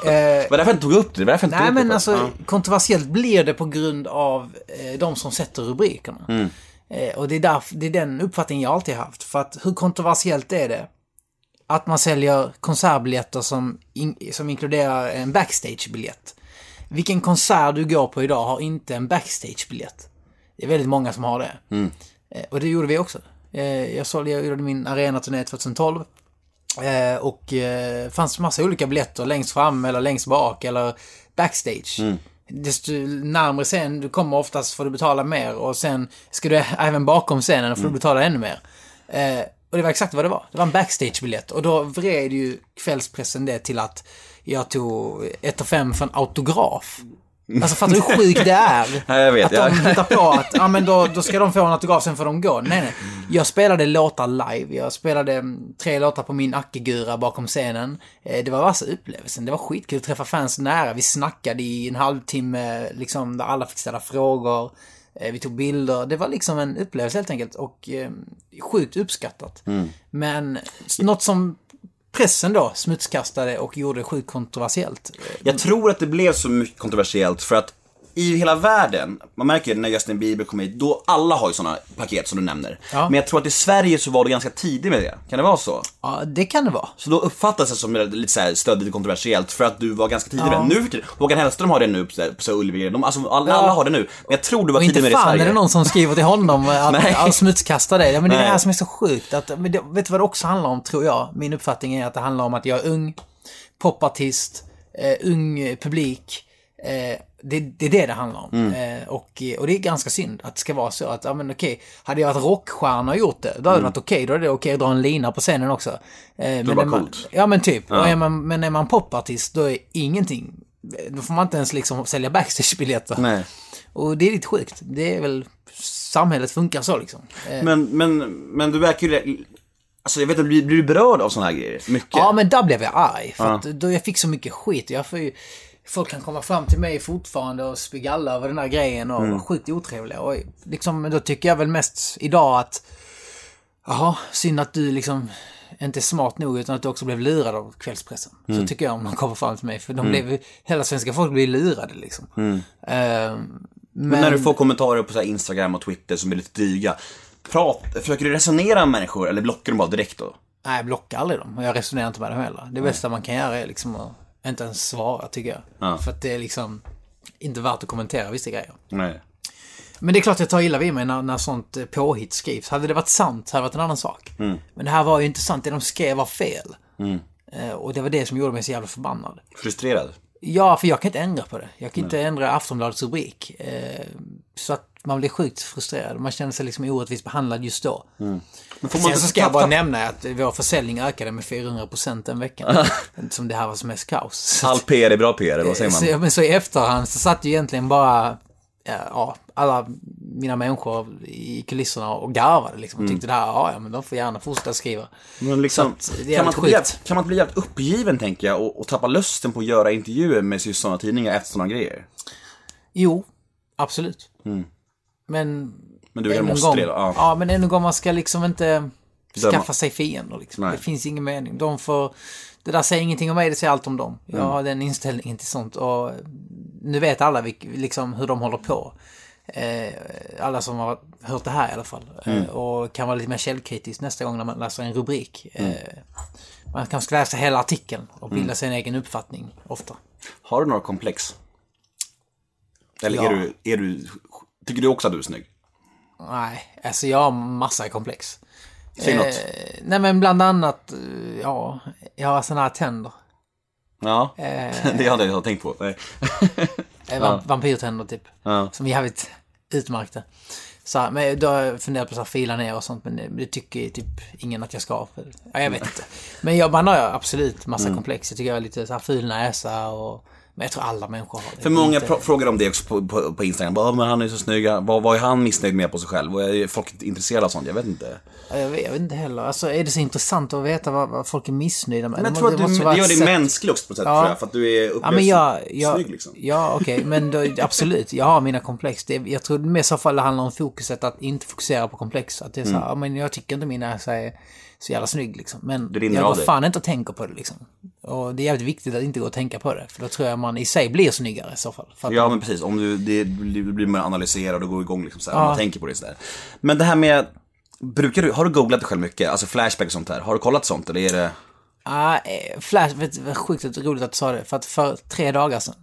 Det var därför jag inte tog upp det. det var nej men alltså, först. kontroversiellt blir det på grund av eh, de som sätter rubrikerna. Mm. Eh, och det är, därför, det är den uppfattningen jag alltid haft. För att hur kontroversiellt är det att man säljer konsertbiljetter som, in, som inkluderar en backstagebiljett? Vilken konsert du går på idag har inte en backstagebiljett? Det är väldigt många som har det. Mm. Eh, och det gjorde vi också. Eh, jag, sålde, jag gjorde min arenaturné 2012. Eh, och eh, fanns massa olika biljetter längst fram eller längst bak eller backstage. Mm. Desto närmare scen du kommer oftast får du betala mer och sen ska du även bakom scenen och får du betala ännu mer. Och det var exakt vad det var. Det var en backstagebiljett och då vred ju kvällspressen det till att jag tog 1 och 5 för en autograf. Alltså fattar du hur sjukt det är? Ja, jag vet, att de ja. hittar på att ja, men då, då ska de få en autograf, sen får de gå. Nej, nej. Jag spelade låtar live. Jag spelade mm, tre låtar på min Ackegura bakom scenen. Eh, Det var värsta upplevelsen. Det var skitkul att träffa fans nära. Vi snackade i en halvtimme, liksom, där alla fick ställa frågor. Eh, Vi tog bilder. Det var liksom en upplevelse helt enkelt. Och eh, sjukt uppskattat. Men något som pressen då smutskastade och gjorde sjukt kontroversiellt. Jag tror att det blev så mycket kontroversiellt för att i hela världen, man märker när Justin Bieber kom hit, då alla har ju sådana paket som du nämner. Ja. Men jag tror att i Sverige så var du ganska tidig med det. Kan det vara så? Ja, det kan det vara. Så då uppfattas det som lite så här stöddigt och kontroversiellt för att du var ganska tidig med Ja. det. Nu för tiden, Håkan Hellström har det nu på så Ullevi. De, alltså, alla, alla har det nu. Men jag tror du var Och tidig inte med det i fan Sverige. är det någon som skriver till honom att Nej. att smutskasta dig. Ja, men det är Nej. det här som är så sjukt. Att, men det, vet du vad det också handlar om, tror jag? Min uppfattning är att det handlar om att jag är ung, popartist, eh, ung eh, publik. Eh, det, det är det det handlar om. Mm. Eh, och, och det är ganska synd att det ska vara så att, ja men okej, hade jag varit rockstjärna och gjort det, då hade det varit okej. Då är det okej att dra en lina på scenen också. Eh, men Mm. bara är man- coolt. Ja men typ. Och är man, men är man popartist, då är ingenting då får man inte ens liksom sälja backstagebiljetter. Nej. Och det är lite sjukt. Det är väl, samhället funkar så liksom. Eh, Men, men, men du verkar ju... Alltså jag vet inte, blir, blir du berörd av såna här grejer? Mycket? Ja, men där blev jag arg. För Ja. att då jag fick så mycket skit. Jag får ju, folk kan komma fram till mig fortfarande och spy galla över den här grejen och Mm. vara sjukt otrevliga. Och liksom, då tycker jag väl mest idag att, jaha, synd att du liksom inte är smart nog utan att du också blev lurad av kvällspressen. Mm. Så tycker jag om de kommer fram till mig. För de Mm. blev, hela svenska folk blir lurade liksom. Mm. Ehm, Men när du får kommentarer på så Instagram och Twitter som är lite dryga, prat, försöker du resonera med människor eller blockar du bara direkt då? Nej, jag blockar aldrig dem. Och jag resonerar inte med dem heller. Det bästa man kan göra är liksom att inte ens svara, tycker jag. Ja. För att det är liksom inte värt att kommentera vissa grejer. Nej. Men det är klart jag tar illa vid mig när, när sånt eh, påhitt skrivs. Hade det varit sant hade det varit en annan sak. Mm. Men det här var ju inte sant. Det de skrev var fel. Mm. Eh, Och det var det som gjorde mig så jävla förbannad. Frustrerad? Ja, för jag kan inte ändra på det. Jag kan inte ändra Aftonbladets rubrik. Eh, Så att man blir sjukt frustrerad. Man känner sig liksom orättvist behandlad just då. Mm. Men får man Sen så ska jag bara nämna att vår försäljning ökade med 400% den veckan. Som det här var som mest kaos. All PR är bra PR, vad säger man? så, men så i efterhand så satt ju egentligen bara ja, alla mina människor i kulisserna och garvade liksom. Och Mm. tyckte det här, ja, ja men de får gärna fortsätta skriva. Men liksom, att kan, man bli, kan man inte bli jävligt uppgiven tänker jag och, och tappa lusten på att göra intervjuer med just sådana tidningar efter sådana grejer? Jo, absolut. Mm. Men... Men du, en måste gång- då? Ja. Ja, men ännu en gång, man ska liksom inte Döma. skaffa sig fiender. Liksom. Nej. Det finns ingen mening. De får... Det där säger ingenting om mig, det säger allt om dem. Jag Mm. har den inställningen till sånt. Och nu vet alla vilk, liksom, hur de håller på. Eh, alla som har hört det här i alla fall. Mm. Eh, och kan vara lite mer källkritisk nästa gång när man läser en rubrik. Mm. Eh, man kanske ska läsa hela artikeln och bilda Mm. sig en egen uppfattning ofta. Har du några komplex? Eller Ja. är, du, är du, tycker du också att du är snygg? Nej, alltså jag har massa komplex. Säg något. Nej men bland annat, eh, ja, jag har såna här tänder. Ja, Eh. det hade jag tänkt på. Nej. Eh, va- Vampyrtänder typ. Ja. Som är jävligt utmärkta. Så, här, men då har jag funderat på att fila ner och sånt, men det, det tycker typ ingen att jag ska. För, ja, jag vet inte. Men jag, man har absolut massa Mm. komplex. Jag tycker jag har lite så här ful näsa och... Men jag tror alla människor har det. För många Inte- frågar om det också på, på, på Instagram. Bara, "Ja, men han är så snygg. Vad, vad är han missnöjd med på sig själv? Och är folk intresserade av sånt? Jag vet inte. Ja, Jag vet, jag vet inte heller. Alltså, är det så intressant att veta vad, vad folk är missnöjda med? Men jag Det tror må- att det du, det gör dig sätt- mänsklig också på ett sätt, Ja. tror jag. För att du är Ja, upplevs men jag, jag, snygg liksom. Ja, okej, men då, absolut. Jag har mina komplex. Det, jag tror det mer så fall det handlar om fokuset att inte fokusera på komplex. Att det är så här, Mm. ja, men jag tycker inte min näsa är så jävla snygg liksom. Men jag går dig. fan inte och tänker på det liksom. Och det är jävligt viktigt att inte gå och tänka på det. För då tror jag man i sig blir snyggare i så fall. Ja men precis, om du, det, blir mer analysera och går igång liksom så här, Ja. man tänker på det sådär. Men det här med, brukar du, har du googlat det själv mycket? Alltså Flashback och sånt här, har du kollat sånt eller är det? Ah, eh, Flash, vet du sjukt roligt att du sa det. För att för tre dagar sedan,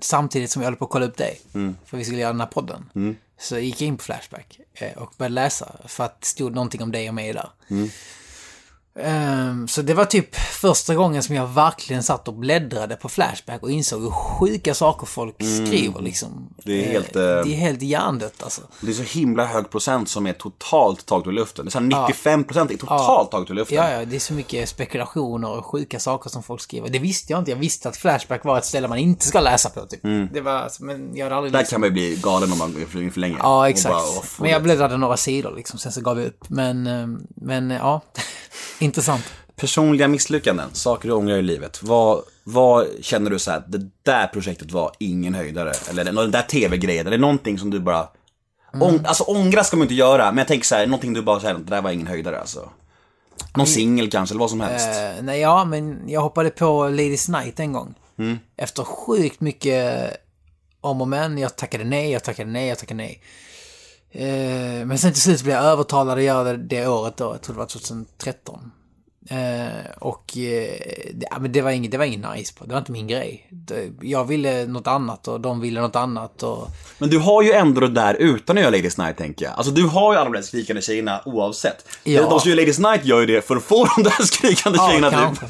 samtidigt som jag höll på att kolla upp dig, Mm. för vi skulle göra den här podden, Mm. så gick jag in på Flashback eh, och började läsa för att det stod någonting om dig och mig där. Mm. Ehm, så det var typ första gången som jag verkligen satt och bläddrade på Flashback och insåg hur sjuka saker folk Mm. skriver liksom. Det är Eh, helt, eh, Det är helt hjärndött alltså. Det är så himla hög procent som är totalt taget ur luften. Det är så här 95% är totalt taget ur luften. Ja, ja, det är så mycket spekulationer och sjuka saker som folk skriver. Det visste jag inte. Jag visste att Flashback var ett ställe man inte ska läsa på, typ. Mm. Det var, men jag hade aldrig Där läst kan man ju bli galen om man in för länge. Ja, exakt. bara, men jag bläddrade några sidor liksom, sen så gav jag upp. Men, eh, men ja, intressant. Personliga misslyckanden, saker du ångrar i livet. Vad, vad känner du så här, det där projektet var ingen höjdare? Eller den där tv-grejen, eller någonting som du bara... Mm. Ång, alltså ångra ska man inte göra, men jag tänker så här, någonting du bara säger, det där var ingen höjdare alltså. Någon singel kanske, eller vad som helst. Eh, nej, ja, men jag hoppade på Ladies Night en gång. Mm. Efter sjukt mycket om och men. Jag tackade nej, jag tackade nej, jag tackade nej. Eh, men sen till slut blev jag övertalad att göra det, det året då. Jag tror det var 2013. Eh, och eh, det, men det, var inget, det var ingen nice på. Det var inte min grej. Det, jag ville något annat och de ville något annat. Och, Men du har ju ändå det där utan att göra Ladies Night, tänker jag. Alltså du har ju alla de där skrikande tjejerna oavsett. Ja. De som gör Ladies Night gör ju det för att få de där skrikande tjejerna typ. kanske.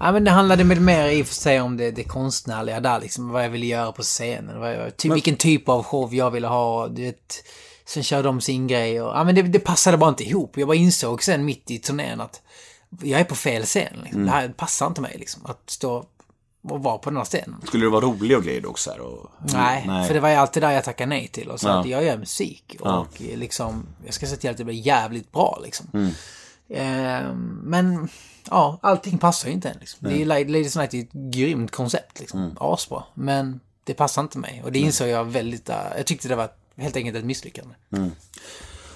Ja, men det handlade väl mer i och för sig om det, det konstnärliga där, liksom. Vad jag ville göra på scenen. Vad jag, ty, vilken typ av show jag ville ha. Du vet, sen kör de sin grej. Och, ja, men det, det passade bara inte ihop. Jag bara insåg sen mitt i turnén att jag är på fel scen. Liksom. Mm. Det här passar inte mig. Liksom. Att stå att vara på den här scenen. Skulle du vara rolig och grejer också? Här, och... Nej, för det var ju alltid där jag tackade nej till och sa Ja. att jag gör musik och Ja. liksom, jag ska se till att det blir jävligt bra liksom. Mm. Eh, men, ja, allting passar ju inte än liksom. Det är, Ladies Night är ett grymt koncept liksom, Mm. asbra. Men det passar inte mig och det insåg jag väldigt, jag tyckte det var helt enkelt ett misslyckande.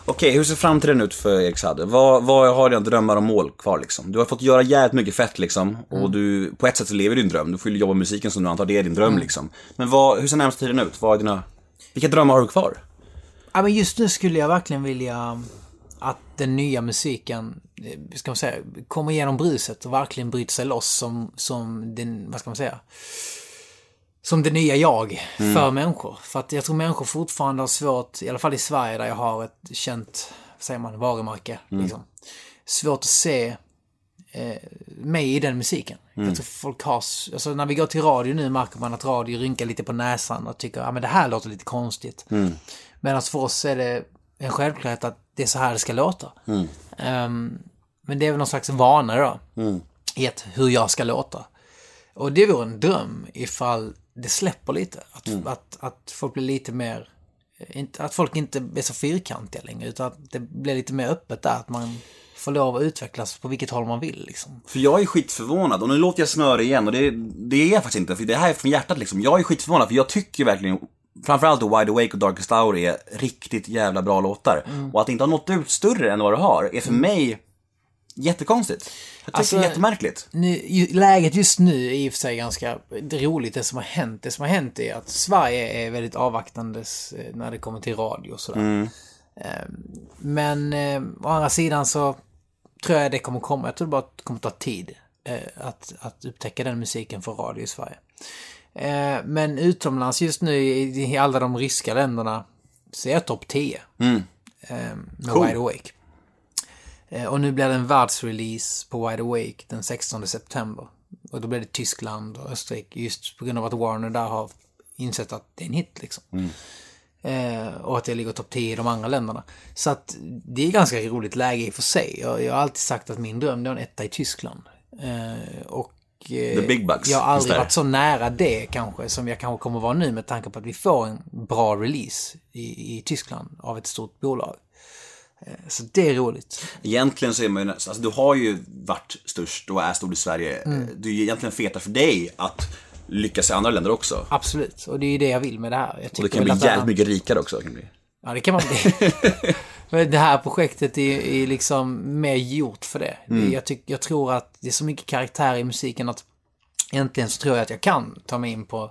Okej, hur ser framtiden ut för Erik Saade? Vad, vad har dina drömmar och mål kvar liksom? Du har fått göra jävligt mycket fett liksom. Och du, på ett sätt så lever din dröm. Du får ju jobba med musiken som du antar det är din dröm liksom. Men vad, hur ser närmsta tiden ut? Vad är dina, vilka drömmar har du kvar? Ja, men just nu skulle jag verkligen vilja att den nya musiken, eh, ska man säga, kommer igenom bruset och verkligen bryter sig loss som, som den, vad ska man säga, som det nya jag för människor. För att jag tror människor fortfarande har svårt, i alla fall i Sverige där jag har ett känt, vad säger man, varumärke. Liksom. Svårt att se eh, mig i den musiken. Jag tror folk har, alltså när vi går till radio nu märker man att radio rynkar lite på näsan och tycker, ja men det här låter lite konstigt. Medan för oss är det en självklarhet att det är så här det ska låta. Ehm, men det är väl någon slags vana då. I att hur jag ska låta. Och det vore en dröm ifall det släpper lite. Att, att, att folk blir lite mer... Inte, att folk inte är så fyrkantiga längre. Utan att det blir lite mer öppet där. Att man får lov att utvecklas på vilket håll man vill. Liksom. För jag är skitförvånad, och nu låter jag snöre igen, och det, det är jag faktiskt inte, för det här är från hjärtat liksom. Jag är skitförvånad, för jag tycker verkligen, framförallt då Wide Awake och Darkest Hour är riktigt jävla bra låtar. Och att det inte har nått ut större än vad det har, är för mig jättekonstigt. Jag tycker Alltså, det är jättemärkligt. Nu, läget just nu är i och för sig ganska roligt det som har hänt. Det som har hänt är att Sverige är väldigt avvaktandes eh, när det kommer till radio och sådär. Eh, Men eh, å andra sidan så tror jag det kommer komma. Jag tror bara att det kommer ta tid eh, att, att upptäcka den musiken för radio i Sverige. Eh, Men utomlands just nu i, alla de ryska länderna så är jag topp 10. Eh, Med Cool. Wide Awake. Eh, Och nu blir det en världsrelease på Wide Awake den 16 september. Och då blir det Tyskland och Österrike just på grund av att Warner där har insett att det är en hit liksom. Eh, och att jag ligger topp 10 i de andra länderna. Så att det är ganska roligt läge i och för sig. Jag, jag har alltid sagt att min dröm det är en etta i Tyskland. Eh, och eh, The big bucks jag har aldrig varit så nära det kanske som jag kanske kommer vara nu med tanke på att vi får en bra release i, i Tyskland av ett stort bolag. Eh, Så det är roligt. Egentligen så är man ju, alltså du har ju varit störst och är stor i Sverige. Det är ju egentligen feta för dig att lyckas i andra länder också. Absolut, och det är ju det jag vill med det här. Jag Och tycker kan bli jävligt mycket rikare också. Kan bli. Ja, det kan man bli. Men det här projektet är, är liksom mer gjort för det. Mm. Jag, tyck, jag tror att det är så mycket karaktär i musiken att egentligen så tror jag att jag kan ta mig in på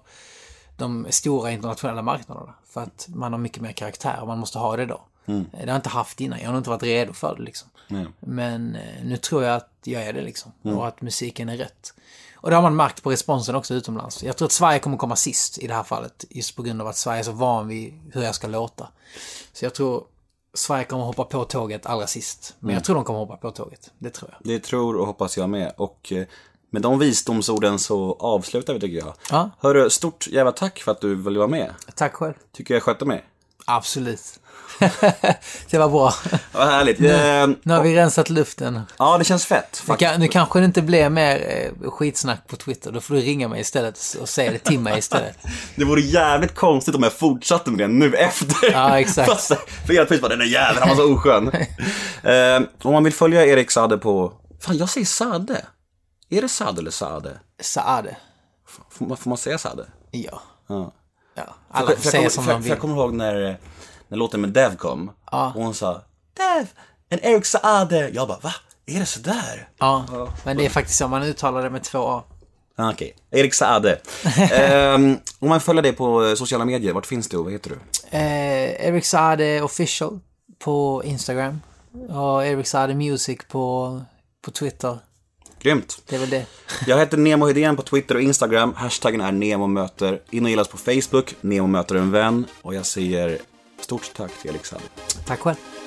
de stora internationella marknaderna. För att man har mycket mer karaktär och man måste ha det då. Mm. Det har jag inte haft innan, jag har inte varit redo för det liksom. Men eh, nu tror jag att jag är det liksom. Mm. Och att musiken är rätt. Och det har man märkt på responsen också utomlands. Jag tror att Sverige kommer komma sist i det här fallet. Just på grund av att Sverige är så van vid hur jag ska låta. Så jag tror Sverige kommer hoppa på tåget allra sist. Men Mm. jag tror de kommer hoppa på tåget. Det tror jag. Det tror och hoppas jag med. Och eh, med de visdomsorden så avslutar vi tycker jag. Ja. Hörru, stort jävla tack för att du ville vara med. Tack själv. Tycker jag skötte mig. Absolut. Det var bra. Vad härligt. Eh, Nu har vi rensat luften. Ja, det känns fett. Nu, Faktiskt. kan, nu kanske det inte blir mer eh, skitsnack på Twitter. Då får du ringa mig istället och säga det till mig istället. Det vore jävligt konstigt om jag fortsatte med det nu efter. Ja, exakt. Fast för hela tiden bara, den där jäveln, han var så oskön. eh, om man vill följa Erik Sade på... Fan, jag säger Sade. Är det Sade eller Sade? Saade. Får man, får man säga Sade? Ja. Ja. ja. För, Alla för, får säga som för, de för vill. jag kommer ihåg när, när låten med Dev kom. Ja. Och hon sa Dev, en Erik Saade. Jag bara, va? Är det sådär? Ja, men det är faktiskt så. Man uttalar det med två A. Ah, Okej, Erik Saade. Ehm, om man följer dig på sociala medier, vart finns du och vad heter du? Eh, Eric Saade official på Instagram. Och Eric Saade Music på, på Twitter. Grymt. Det är väl det. Jag heter Nemo Hedén på Twitter och Instagram. Hashtaggen är NEMOMÖTER. In och gilla oss på Facebook, Nemo möter en vän. Och jag säger stort tack Felix Sand. Tack själv.